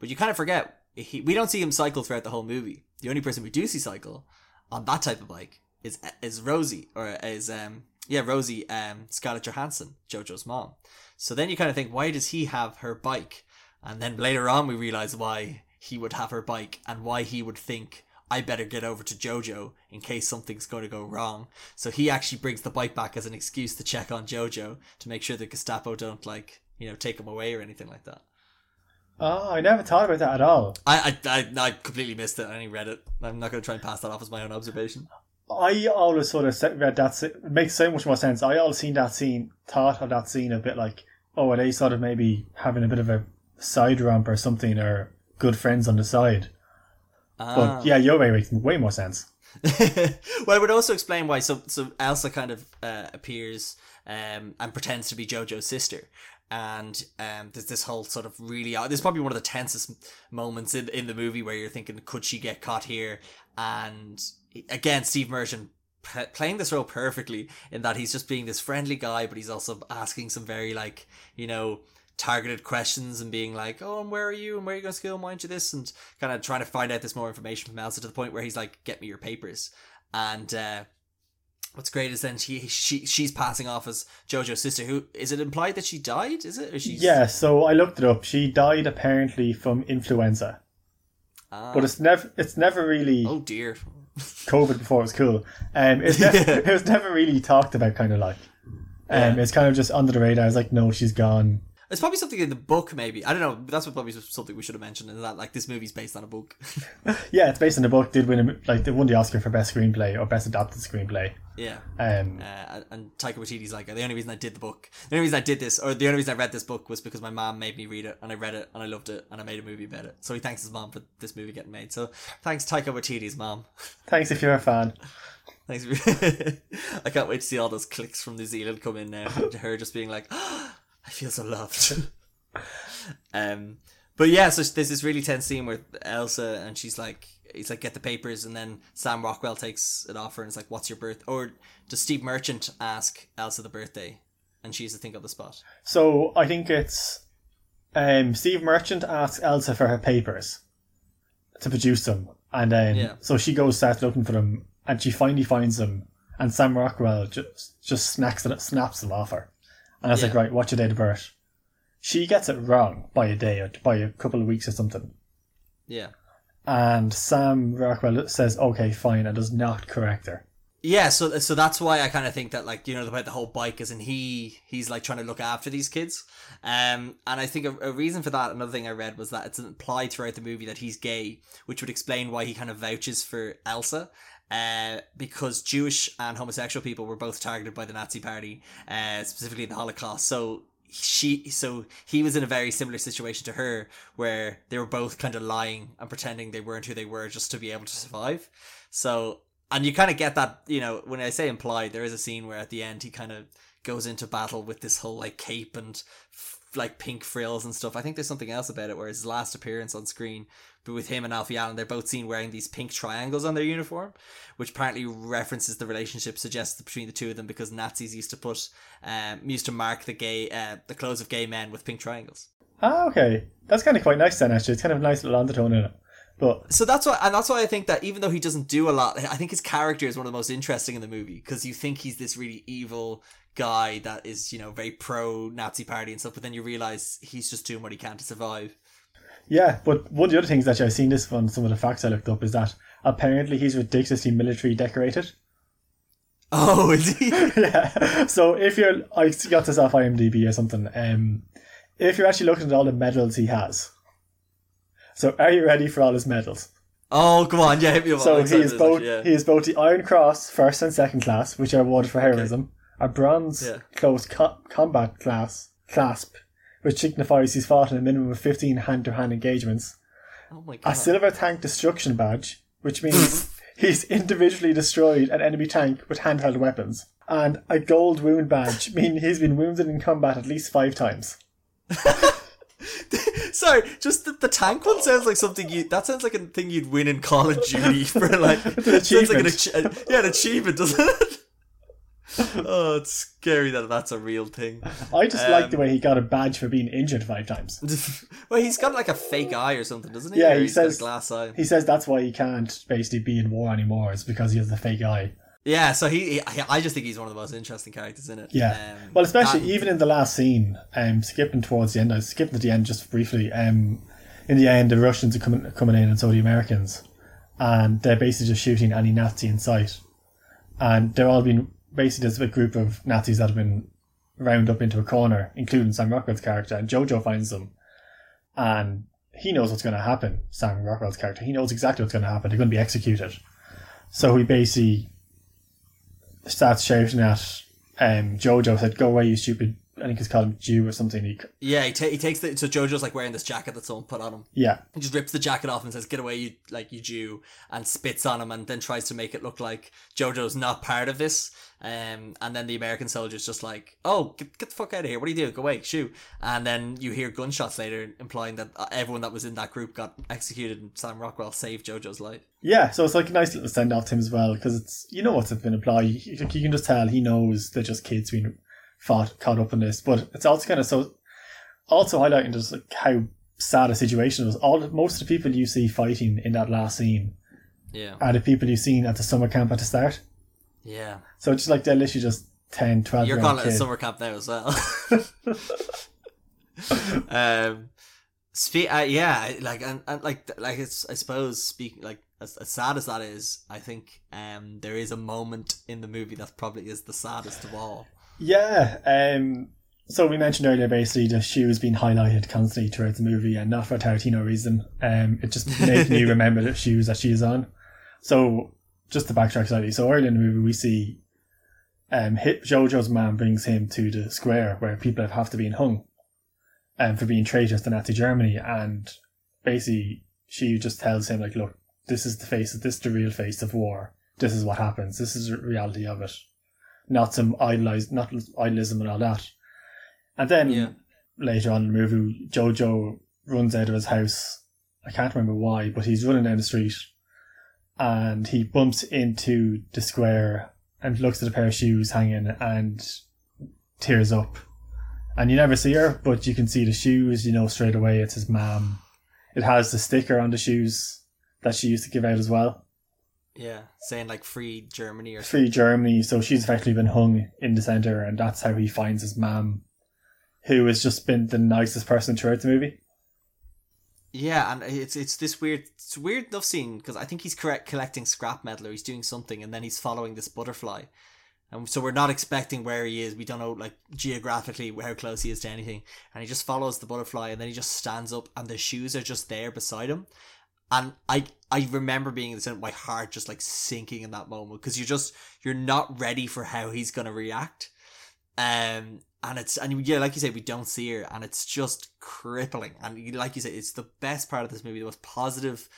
But you kind of forget he, we don't see him cycle throughout the whole movie. The only person we do see cycle on that type of bike is is Rosie or is um yeah Rosie um Scarlett Johansson, Jojo's mom. So then you kind of think, why does he have her bike? And then later on, we realize why he would have her bike and why he would think, I better get over to Jojo in case something's going to go wrong. So he actually brings the bike back as an excuse to check on Jojo to make sure the Gestapo don't, like, you know, take him away or anything like that. Oh, I never thought about that at all. I, I, I, I completely missed it. I only read it. I'm not going to try and pass that off as my own observation. I always sort of read that. It makes so much more sense. I always seen that scene, thought of that scene a bit like, oh, are they sort of maybe having a bit of a side romp or something, or good friends on the side? Ah. But yeah, your way makes way more sense. well, it would also explain why. So, so Elsa kind of uh, appears um, and pretends to be Jojo's sister, and um, there's this whole sort of really. This is probably one of the tensest moments in in the movie where you're thinking, could she get caught here? And again, Steve Merchant p- playing this role perfectly in that he's just being this friendly guy, but he's also asking some very like you know targeted questions and being like, "Oh, and where are you? And where are you going to school? Mind you this?" and kind of trying to find out this more information from Elsa to the point where he's like, "Get me your papers." And uh, what's great is then she she she's passing off as Jojo's sister. Who is it implied that she died? Is it? Or she's, Yeah, so I looked it up. She died apparently from influenza, Ah. but it's never it's never really oh dear. COVID before it was cool. Um, it's never, it was never really talked about, kind of like. Um, Yeah. it's kind of just under the radar. It's like, no, she's gone. It's probably something in the book, maybe. I don't know. That's what probably something we should have mentioned. Is that like this movie's based on a book? Yeah, it's based on a book. Did win a, like they won the Oscar for best screenplay or best adapted screenplay. yeah. Um, Uh, and Taika Waititi's like the only reason I did the book, the only reason I did this, or the only reason I read this book was because my mom made me read it, and I read it, and I loved it, and I made a movie about it. So he thanks his mom for this movie getting made. So thanks Taika Waititi's mom. thanks if you're a fan. Thanks. I can't wait to see all those clicks from New Zealand come in now. Her just being like, I feel so loved. um, but yeah, so there's this really tense scene where Elsa and she's like, he's like, get the papers, and then Sam Rockwell takes it off her and is like, what's your birth? Or does Steve Merchant ask Elsa the birthday, and she's to think of the spot? So I think it's um, Steve Merchant asks Elsa for her papers to produce them, and then Yeah. so she goes starts looking for them, and she finally finds them, and Sam Rockwell just just snacks it, snaps them off her, and it's like Yeah. right, what's your date of birth? She gets it wrong by a day or by a couple of weeks or something, Yeah. and Sam Rockwell says, "Okay, fine," and does not correct her. Yeah, so so that's why I kind of think that like you know about the whole bike is and he he's like trying to look after these kids, um, and I think a, a reason for that another thing I read was that it's implied throughout the movie that he's gay, which would explain why he kind of vouches for Elsa, uh, because Jewish and homosexual people were both targeted by the Nazi Party, uh, specifically in the Holocaust. So she so he was in a very similar situation to her where they were both kind of lying and pretending they weren't who they were just to be able to survive. So and you kind of get that you know when i say implied there is a scene where at the end he kind of goes into battle with this whole like cape and f- like pink frills and stuff i think there's something else about it where his last appearance on screen but with him and alfie allen they're both seen wearing these pink triangles on their uniform which apparently references the relationship suggested between the two of them because nazis used to put um used to mark the gay uh the clothes of gay men with pink triangles Ah, okay, that's kind of quite nice then. Actually, it's kind of a nice little undertone in it. But so that's why, and that's why I think that even though he doesn't do a lot, I think his character is one of the most interesting in the movie because you think he's this really evil guy that is, you know, very pro Nazi party and stuff, but then you realize he's just doing what he can to survive. Yeah, but one of the other things that I've seen this from some of the facts I looked up is that apparently he's ridiculously military decorated. Oh, is he? yeah. So if you're, I got this off IMDb or something. Um, if you're actually looking at all the medals he has, so are you ready for all his medals? oh, come on, yeah, hit me up. So he is both yeah. he is both the Iron Cross first and second class, which are awarded for heroism, a bronze Yeah. close co- combat class clasp, which signifies he's fought in a minimum of fifteen hand-to-hand engagements. Oh my a silver tank destruction badge, which means he's individually destroyed an enemy tank with handheld weapons, and a gold wound badge, meaning he's been wounded in combat at least five times. Sorry, just the, the tank one sounds like something you. That sounds like a thing you'd win in Call of Duty for like. It's sounds an like an achievement. yeah, an achievement, doesn't it? oh, it's scary that that's a real thing. I just like the Um, way he got a badge for being injured five times. well, he's got like a fake eye or something, doesn't he? Yeah, Or he says- glass eye. He says that's why he can't basically be in war anymore. Is because he has the fake eye. Yeah, so he, he- I just think he's one of the most interesting characters in it. Yeah. Um, Well, especially that- even in the last scene, um, skipping towards the end, I was skipping to the end just briefly. Um, in the end, the Russians are coming coming in, and so the Americans, and they're basically just shooting any Nazi in sight, and they're all being basically there's a group of Nazis that have been round up into a corner, including Sam Rockwell's character, and Jojo finds them, and he knows what's going to happen. Sam Rockwell's character, he knows exactly what's going to happen. They're going to be executed, so he basically starts shouting at um, Jojo said, "Go away, you stupid I think he's called him Jew or something. He, Yeah, he, ta- he takes the so Jojo's like wearing this jacket that someone put on him. yeah, He just rips the jacket off and says, "Get away, you like you Jew," and spits on him, and then tries to make it look like Jojo's not part of this. Um, and then the American soldier's just like, "Oh, get, get the fuck out of here! What do you do? Go away, shoot!" And then you hear gunshots later, implying that uh, everyone that was in that group got executed, and Sam Rockwell saved Jojo's life. yeah. So it's like a nice little send off to him as well because it's you know what's been implied. You, you can just tell he knows they're just kids being fought caught up in this, but it's also kind of so also highlighting just like how sad a situation it was. All most of the people you see fighting in that last scene Yeah, are the people you've seen at the summer camp at the start. Yeah. So it's just like they're literally just 10, 12 You're calling old it a kid. summer camp now as well. um, spe- uh, yeah, like and, and like like it's I suppose speaking like as, as sad as that is, I think um there is a moment in the movie that probably is the saddest of all. Yeah. Um, so we mentioned earlier basically the shoes being highlighted constantly throughout the movie and not for Tarantino reason. Um, it just making me remember the shoes that she is on. So just to backtrack slightly, so early in the movie we see um, hit Jojo's man brings him to the square where people have, have to be hung um, for being traitors to Nazi Germany and basically she just tells him like, look, this is the face, of, this is the real face of war. This is what happens. This is the reality of it. Not some idolized, not idealism and all that. And then Yeah. later on in the movie, Jojo runs out of his house. I can't remember why, but he's running down the street and he bumps into the square and looks at a pair of shoes hanging and tears up. And you never see her, but you can see the shoes, you know straight away it's his mom. It has the sticker on the shoes that she used to give out as well. Yeah, saying like free Germany or Free Germany, so she's effectively been hung in the centre, and that's how he finds his mom, who has just been the nicest person throughout the movie. Yeah, and it's it's this weird it's weird enough scene because I think he's correct collecting scrap metal or he's doing something and then he's following this butterfly. And so we're not expecting where he is. We don't know like geographically how close he is to anything. And he just follows the butterfly and then he just stands up and the shoes are just there beside him. And I I remember being in the cinema, my heart just like sinking in that moment because you're just you're not ready for how he's gonna react. Um and it's and yeah, like you said, we don't see her, and it's just crippling. And like you said, it's the best part of this movie, the most positive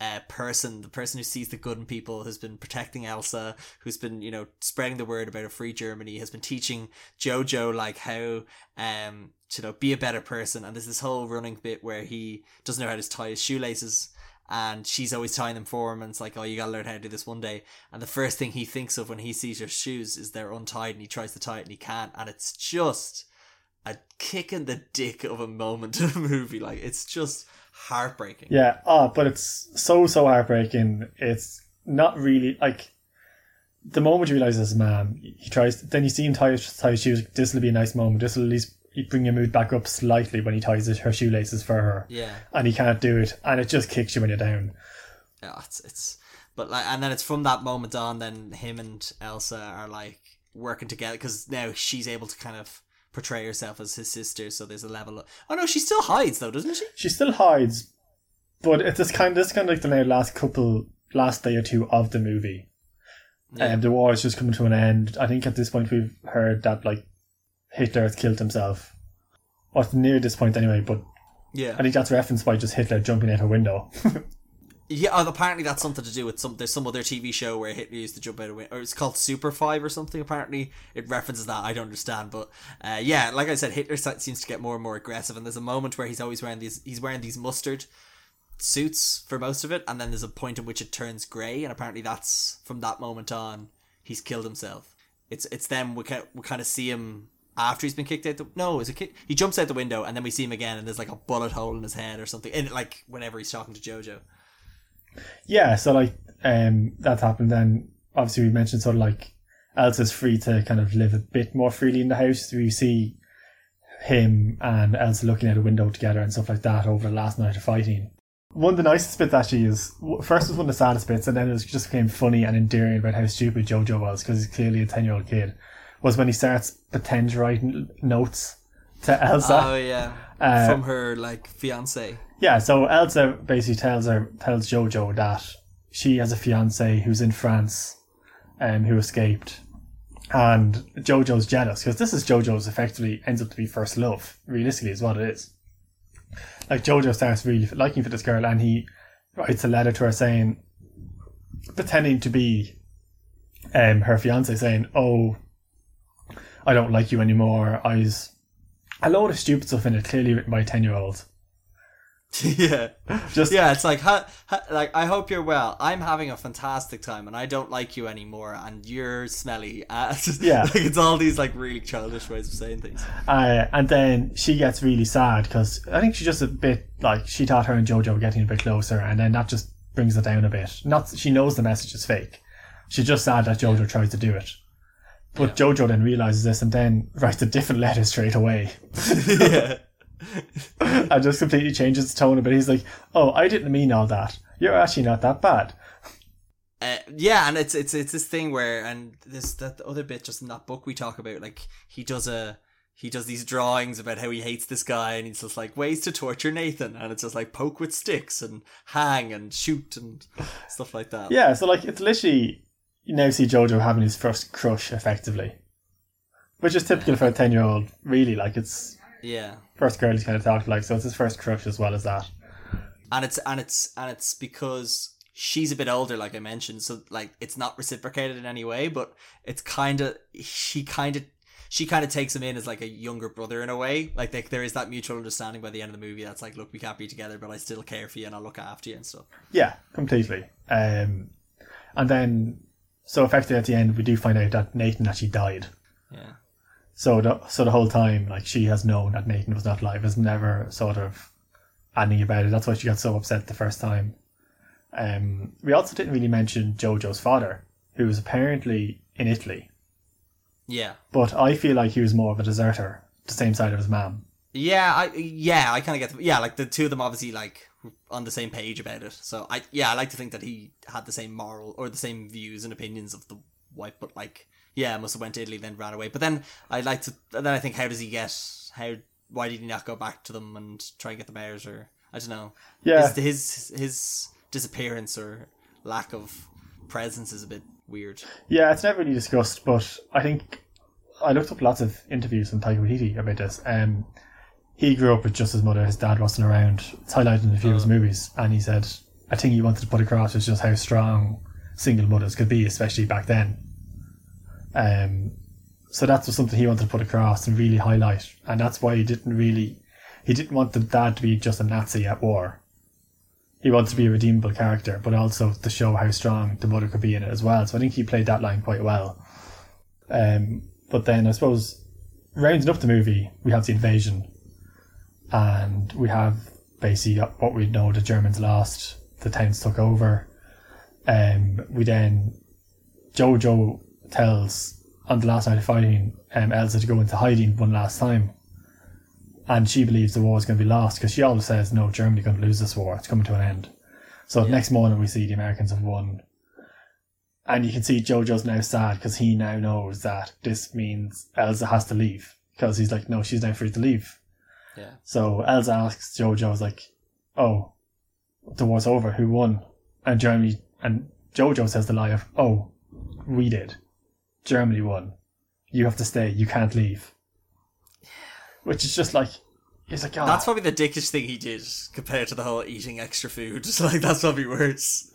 uh, person, the person who sees the good in people, has been protecting Elsa, who's been you know spreading the word about a free Germany, has been teaching Jojo like how um to you know be a better person. And there's this whole running bit where he doesn't know how to tie his shoelaces. And she's always tying them for him, and it's like, oh, you gotta learn how to do this one day. And the first thing he thinks of when he sees her shoes is they're untied, and he tries to tie it and he can't. And it's just a kick in the dick of a moment of a movie. Like it's just heartbreaking. Yeah, oh, but it's so so heartbreaking. It's not really like the moment you realize this man, he tries. Then you see him tie, tie his shoes. This will be a nice moment. This will at least bring your mood back up slightly when he ties his, her shoelaces for her, Yeah, and he can't do it, and it just kicks you when you're down. yeah. It's it's but like, and then it's from that moment on. Then him and Elsa are like working together because now she's able to kind of portray herself as his sister. So there's a level. of... Oh no, she still hides though, doesn't she? She still hides, but it's this kind. This kind of like the last couple, last day or two of the movie. Yeah. And the war is just coming to an end. I think at this point we've heard that like Hitler has killed himself. Or near this point anyway, but yeah. I think that's referenced by just Hitler jumping out a window. Yeah, oh, apparently that's something to do with some. There's some other TV show where Hitler used to jump out of a window, or it's called Super Five or something. Apparently, it references that. I don't understand, but uh, yeah, like I said, Hitler se- seems to get more and more aggressive, and there's a moment where he's always wearing these. He's wearing these mustard suits for most of it, and then there's a point in which it turns grey, and apparently that's from that moment on he's killed himself. It's it's then we kind we kind of see him after he's been kicked out the no is it kick, he jumps out the window and then we see him again and there's like a bullet hole in his head or something and like whenever he's talking to Jojo yeah, so like um that's happened then obviously we mentioned sort of like Elsa's free to kind of live a bit more freely in the house. We see him and Elsa looking out a window together and stuff like that over the last night of fighting. One of the nicest bits actually is first was one of the saddest bits, and then it was just became funny and endearing about how stupid Jojo was because he's clearly a ten year old kid. Was when he starts pretend writing notes to Elsa. Oh yeah, Uh, from her like fiance. Yeah, so Elsa basically tells her tells Jojo that she has a fiance who's in France, um, who escaped, and Jojo's jealous because this is Jojo's effectively ends up to be first love. Realistically, is what it is. Like Jojo starts really liking for this girl, and he writes a letter to her saying, pretending to be um, her fiance, saying, "Oh, I don't like you anymore." I was a load of stupid stuff in it, clearly written by a ten year old. yeah, Just yeah. It's like, ha, ha, like I hope you're well. I'm having a fantastic time, and I don't like you anymore, and you're smelly. Uh, Yeah. like it's all these like really childish ways of saying things. Uh, and then she gets really sad because I think she's just a bit like she thought her and Jojo were getting a bit closer, and then that just brings it down a bit. Not she knows the message is fake. She's just sad that Jojo tries to do it. But Jojo then realizes this and then writes a different letter straight away yeah, and just completely changes its tone a bit. He's like, "Oh, I didn't mean all that. You're actually not that bad." uh, yeah, and it's it's it's this thing where and this that other bit just in that book we talk about, like he does a. He does these drawings about how he hates this guy, and he's just like ways to torture Nathan, and it's just like poke with sticks and hang and shoot and stuff like that. Yeah, so like it's literally you now see Jojo having his first crush effectively, which is typical for a ten year old. Really, like it's yeah. first girl he's kind of talked like, so it's his first crush as well as that. and it's and it's and it's because she's a bit older like i mentioned so like it's not reciprocated in any way but it's kind of she kind of she kind of takes him in as like a younger brother in a way like they, there is that mutual understanding by the end of the movie that's like look we can't be together but i still care for you and i'll look after you and stuff Yeah, completely. Um, and then so effectively at the end we do find out that Nathan actually died. yeah So the so the whole time like she has known that Nathan was not alive, has never sort of anything about it. That's why she got so upset the first time. Um, we also didn't really mention Jojo's father, who was apparently in Italy. yeah But I feel like he was more of a deserter, the same side of his mom. yeah i yeah i kind of get the, yeah like the two of them obviously like on the same page about it so i yeah i like to think that he had the same moral or the same views and opinions of the wife but like yeah must have went to italy then ran away but then i like to then i think how does he get how why did he not go back to them and try and get the bears or i don't know Yeah. his his, his disappearance or lack of presence is a bit weird Yeah, it's never really discussed, but I think I looked up lots of interviews from Taika Waititi about this. Um, he grew up with just his mother. His dad wasn't around. It's highlighted in a few of his movies, and he said a thing he wanted to put across was just how strong single mothers could be, especially back then. Um, so that was something he wanted to put across and really highlight, and that's why he didn't really he didn't want the dad to be just a Nazi at war. He wanted to be a redeemable character, but also to show how strong the mother could be in it as well. So I think he played that line quite well. Um, but then I suppose rounding up the movie, we have the invasion, and we have basically what we know: the Germans lost, the towns took over. Um, we then Jojo tells on the last night of fighting um, Elsa to go into hiding one last time. And she believes the war is going to be lost because she always says, no, Germany's going to lose this war. It's coming to an end. So the next morning we see the Americans have won. And you can see Jojo's now sad because he now knows that this means Elsa has to leave. Because he's like, no, she's now free to leave. Yeah So Elsa asks Jojo, is like, oh, the war's over. Who won? And Germany, and Jojo says the lie of, oh, we did. Germany won. You have to stay. You can't leave. Which is just like, he's like, oh, that's probably the dickish thing he did compared to the whole eating extra food So like that's probably worse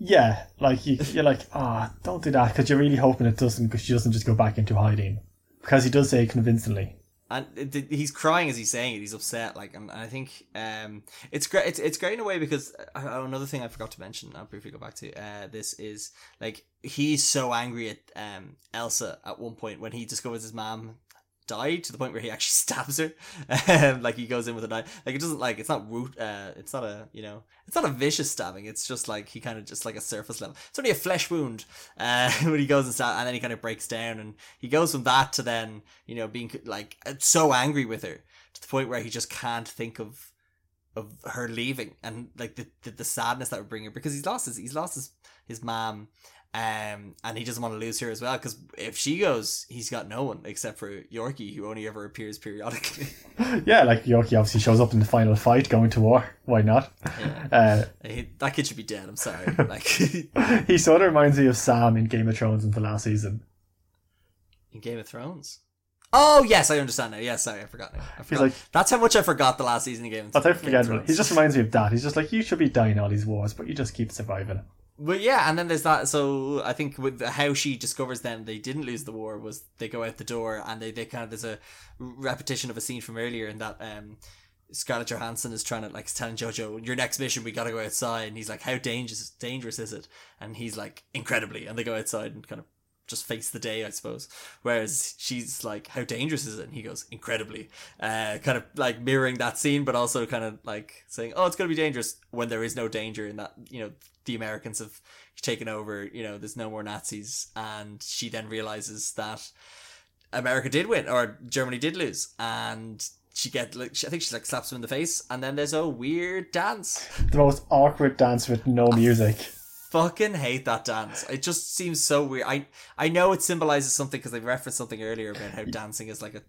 yeah, like you, you're like, ah, don't do that because you're really hoping it doesn't, because she doesn't just go back into hiding. Because he does say convincingly. And it, it- he's crying as he's saying it. He's upset. Like, and I think um, it's great. It's, it's great in a way because uh, another thing I forgot to mention. I'll briefly go back to uh, this is like he's so angry at um, Elsa at one point when he discovers his mom died to the point where he actually stabs her. Um, like he goes in with a knife. Like it doesn't like it's not root. Uh, it's not a you know it's not a vicious stabbing. It's just like he kind of just like a surface level. It's only a flesh wound. Uh, when he goes and stab, and then he kind of breaks down and he goes from that to then you know being like so angry with her to the point where he just can't think of of her leaving and like the the, the sadness that would bring her because he's lost his he's lost his his mom um and he doesn't want to lose her as well because if she goes he's got no one except for Yorki who only ever appears periodically yeah, like Yorki obviously shows up in the final fight going to war. Why not? Uh, He- that kid should be dead I'm sorry like he sort of reminds me of Sam in Game of Thrones in the last season. in Game of Thrones. Oh yes, I understand now. Yes, sorry, I forgot now. I forgot. like- That's how much I forgot the last season of Game of, That's how Game of forgettable. He just reminds me of that. He's just like, you should be dying all these wars, but you just keep surviving. But yeah, and then there's that. So I think with how she discovers them, they didn't lose the war. Was they go out the door and they, they kind of there's a repetition of a scene from earlier in that um, Scarlett Johansson is trying to like telling Jojo, "Your next mission, we got to go outside." And he's like, "How dangerous dangerous is it?" And he's like, "Incredibly." And they go outside and kind of just face the day, I suppose. Whereas she's like, "How dangerous is it?" And he goes, "Incredibly." Uh, kind of like mirroring that scene, but also kind of like saying, "Oh, it's to be dangerous when there is no danger." In that, you know, the Americans have taken over. You know, there's no more Nazis, and she then realizes that America did win or Germany did lose, and she get like I think she like slaps him in the face, and then there's a weird dance. The most awkward dance with no music. Fucking hate that dance. It just seems so weird. I I know it symbolizes something because they referenced something earlier about how dancing is like a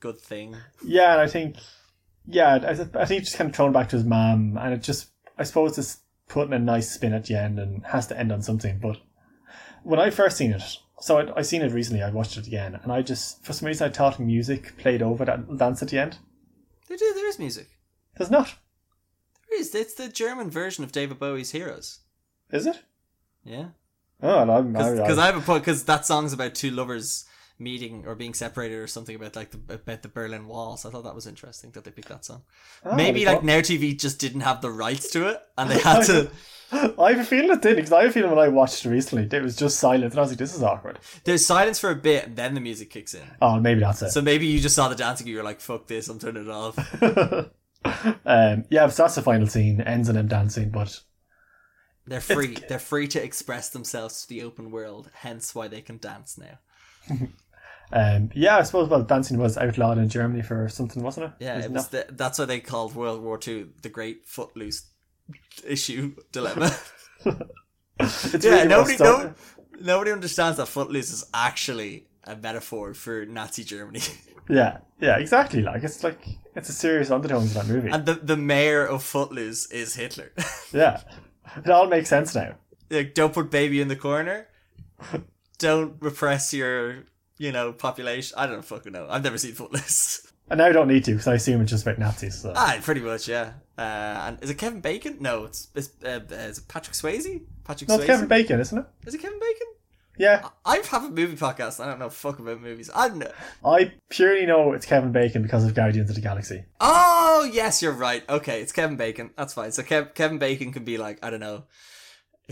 good thing. Yeah, and I think, yeah, I, I think just kind of thrown back to his mom, and it just, I suppose, it's putting a nice spin at the end and has to end on something. But when I first seen it, so I I seen it recently, I watched it again, and I just, for some reason, I thought music played over that dance at the end. There, there is music. There's not, There is. It's the German version of David Bowie's Heroes. is it? Yeah. Oh, I'm, I, because I have a point because that song's about two lovers meeting or being separated or something about like the about the Berlin Wall. So I thought that was interesting that they picked that song. oh, Maybe like Now TV just didn't have the rights to it, and they had to. I have a feeling it did because I have a feeling when I watched it recently, it was just silent, and I was like, "This is awkward." There's silence for a bit, and then the music kicks in. Oh, maybe that's it. So maybe you just saw the dancing, and you were like, "Fuck this, I'm turning it off." um, yeah, so that's the final scene. Ends in them dancing, but They're free. They're free to express themselves to the open world. Hence why they can dance now. um, yeah, I suppose well, dancing was outlawed in Germany for something, wasn't it? Yeah, it was. The, that's why they called World War Two the Great Footloose issue dilemma. It's yeah, really nobody, no, nobody understands that Footloose is actually a metaphor for Nazi Germany. Yeah, yeah, exactly. Like it's like it's a serious undertones in that movie. and the, the mayor of Footloose is Hitler. yeah, it all makes sense now. like, don't put baby in the corner. Don't repress your, you know, population. I don't fucking know. I've never seen Footloose. And now I don't need to because I assume it's just about Nazis. So. ah, pretty much, yeah. Uh, and is it Kevin Bacon? No, it's, it's uh, is it Patrick Swayze? Patrick no, Swayze. it's Kevin Bacon, isn't it? Is it Kevin Bacon? Yeah, I have a movie podcast. I don't know fuck about movies. I don't know. I purely know it's Kevin Bacon because of Guardians of the Galaxy. Oh yes, you're right. Okay, it's Kevin Bacon. That's fine. So Kev- Kevin Bacon can be like I don't know.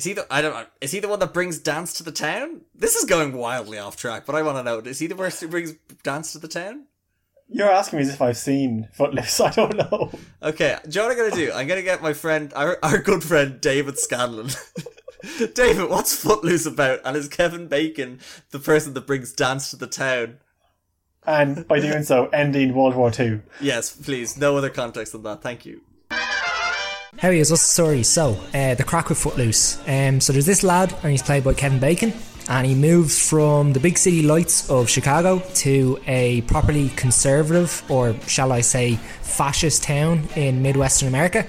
Is he the I don't know. Is he the one that brings dance to the town? This is going wildly off track, but I want to know: is he the person who brings dance to the town? You're asking me as if I've seen Footloose. I don't know. Okay, do you know what I'm gonna do? I'm gonna get my friend, our, our good friend David Scanlon. David, what's Footloose about? And is Kevin Bacon the person that brings dance to the town? And by doing so, ending World War Two. Yes, please. No other context than that. Thank you. How he is, what's the story? So, uh, the crack with Footloose. Um, so there's this lad, and he's played by Kevin Bacon, and he moves from the big city lights of Chicago to a properly conservative, or shall I say, fascist town in Midwestern America.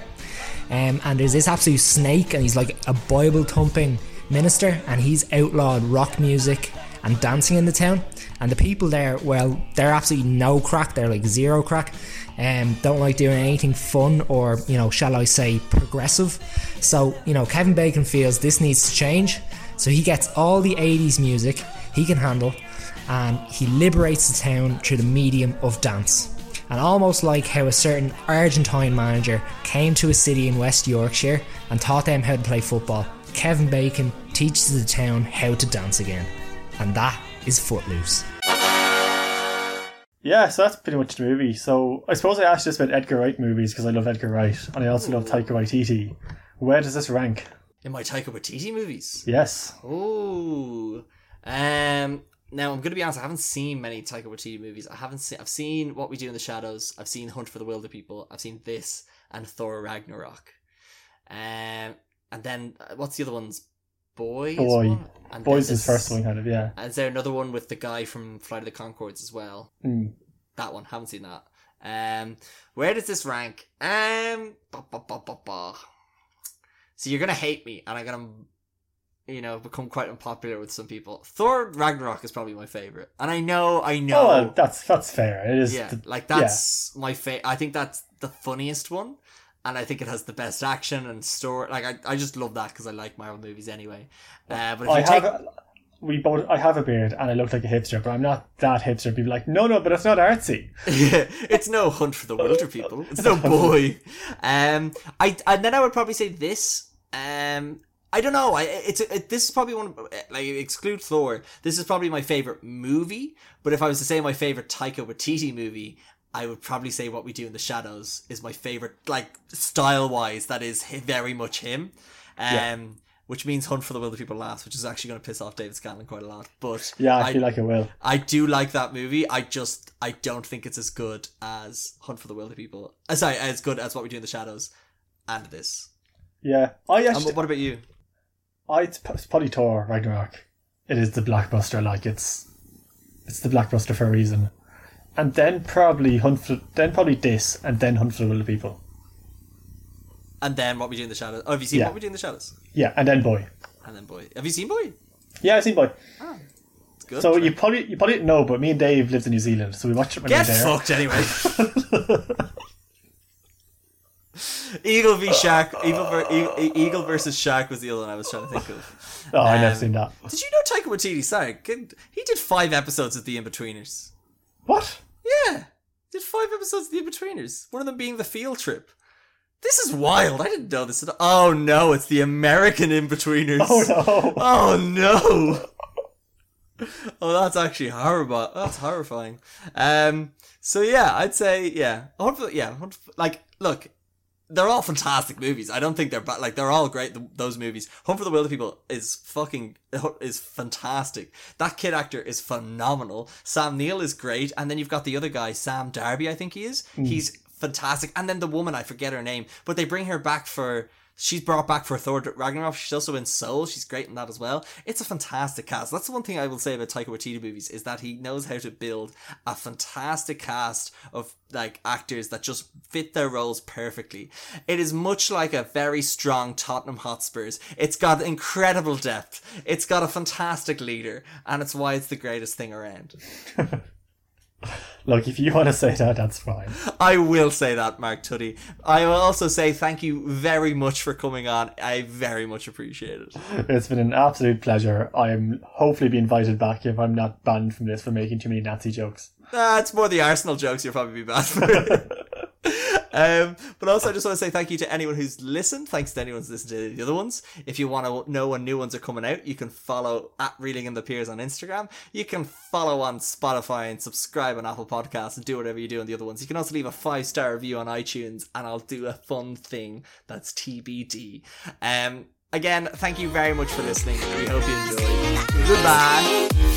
Um, and there's this absolute snake, and he's like a Bible thumping minister, and he's outlawed rock music and dancing in the town. And the people there, well, they're absolutely no crack. They're like zero crack. Um, don't like doing anything fun or, you know, shall I say, progressive. So, you know, Kevin Bacon feels this needs to change. So he gets all the 80s music he can handle and he liberates the town through the medium of dance. And almost like how a certain Argentine manager came to a city in West Yorkshire and taught them how to play football, Kevin Bacon teaches the town how to dance again. And that is Footloose. Yeah, so that's pretty much the movie. So I suppose I asked just about Edgar Wright movies because I love Edgar Wright and I also love Taika Waititi. Where does this rank? In my Taika Waititi movies. Yes. Ooh. Um. Now I'm gonna be honest. I haven't seen many Taika Waititi movies. I haven't seen. I've seen What We Do in the Shadows. I've seen Hunt for the Wilderpeople. I've seen this and Thor Ragnarok. Um. And then uh, what's the other ones? Boys. Boy. And Boys is first one, kind of, yeah. Is there another one with the guy from Flight of the Conchords as well? Mm. That one. Haven't seen that. Um. Where does this rank? Um. Ba, ba, ba, ba, ba. So you're gonna hate me, and I'm gonna you know, become quite unpopular with some people. Thor Ragnarok is probably my favorite, and I know, I know, Oh, that's that's fair. It is. yeah, the- like that's my favorite. I think that's the funniest one, and I think it has the best action and story. Like I, I just love that because I like Marvel movies anyway. Uh, but if I you take, have. We both. I have a beard and I look like a hipster, but I'm not that hipster. People are like, no, no, but it's not artsy. yeah, it's no hunt for the wilderpeople. It's no boy. Um, I and then I would probably say this. Um, I don't know. I it's it, this is probably one of, like exclude Thor. This is probably my favorite movie. But if I was to say my favorite Taika Waititi movie, I would probably say What We Do in the Shadows is my favorite. Like style wise, that is very much him. Um. Yeah. Which means Hunt for the Wilderpeople Last, which is actually going to piss off David Scanlon quite a lot. But Yeah, I, feel like it will. I do like that movie. I just I don't think it's as good as Hunt for the Wilderpeople. Uh, sorry, as good as what we do in the shadows, and this. Yeah, I Um, actually. what about you? I it's, it's probably Thor Ragnarok. It is the blockbuster. Like it's, it's the blockbuster for a reason. And then probably Hunt for then probably this, and then Hunt for the Wilderpeople. And then what we do in the shadows. Oh, have you seen Yeah. what we do in the shadows? Yeah, and then Boy. And then boy, have you seen boy? Yeah, I've seen Boy. It's good. So you probably you probably didn't know, but me and Dave lived in New Zealand, so we watched it when get we were there. fucked anyway. Eagle v Shark. Eagle, ver- E- Eagle versus Shark was the other one I was trying to think of. Oh, I never Um, seen that. Did you know Taika Waititi? Sorry, he did five episodes of The Inbetweeners. What? Yeah, did five episodes of The Inbetweeners. One of them being the field trip. This is wild. I didn't know this at all. Oh no, it's the American Inbetweeners. Oh no! Oh no. Oh, that's actually horrible. That's horrifying. Um. So yeah, I'd say yeah. For- yeah. Like, look, they're all fantastic movies. I don't think they're bad. Like, they're all great. th those movies. Hunt for the Wilderpeople is fucking is fantastic. That kid actor is phenomenal. Sam Neill is great, and then you've got the other guy, Sam Darby. I think he is. Mm. He's fantastic. And then the woman, I forget her name, but they bring her back for. She's brought back for Thor Ragnarok. She's also in Soul. She's great in that as well. It's a fantastic cast. That's the one thing I will say about Taika Waititi movies is that he knows how to build a fantastic cast of like actors that just fit their roles perfectly. It is much like a very strong Tottenham Hotspurs. It's got incredible depth. It's got a fantastic leader, and it's why it's the greatest thing around. Look, if you want to say that, that's fine. I will say that, Mark Tuddy. I will also say thank you very much for coming on. I very much appreciate it. It's been an absolute pleasure. I'm hopefully be invited back if I'm not banned from this for making too many Nazi jokes. It's more the Arsenal jokes you'll probably be banned for. um, but also, I just want to say thank you to anyone who's listened. Thanks to anyone who's listened to the other ones. If you want to know when new ones are coming out, you can follow at Reeling in the Peers on Instagram. You can follow on Spotify and subscribe on Apple Podcasts and do whatever you do on the other ones. You can also leave a five star review on iTunes, and I'll do a fun thing that's TBD. Um, again, thank you very much for listening. We hope you enjoyed. Goodbye.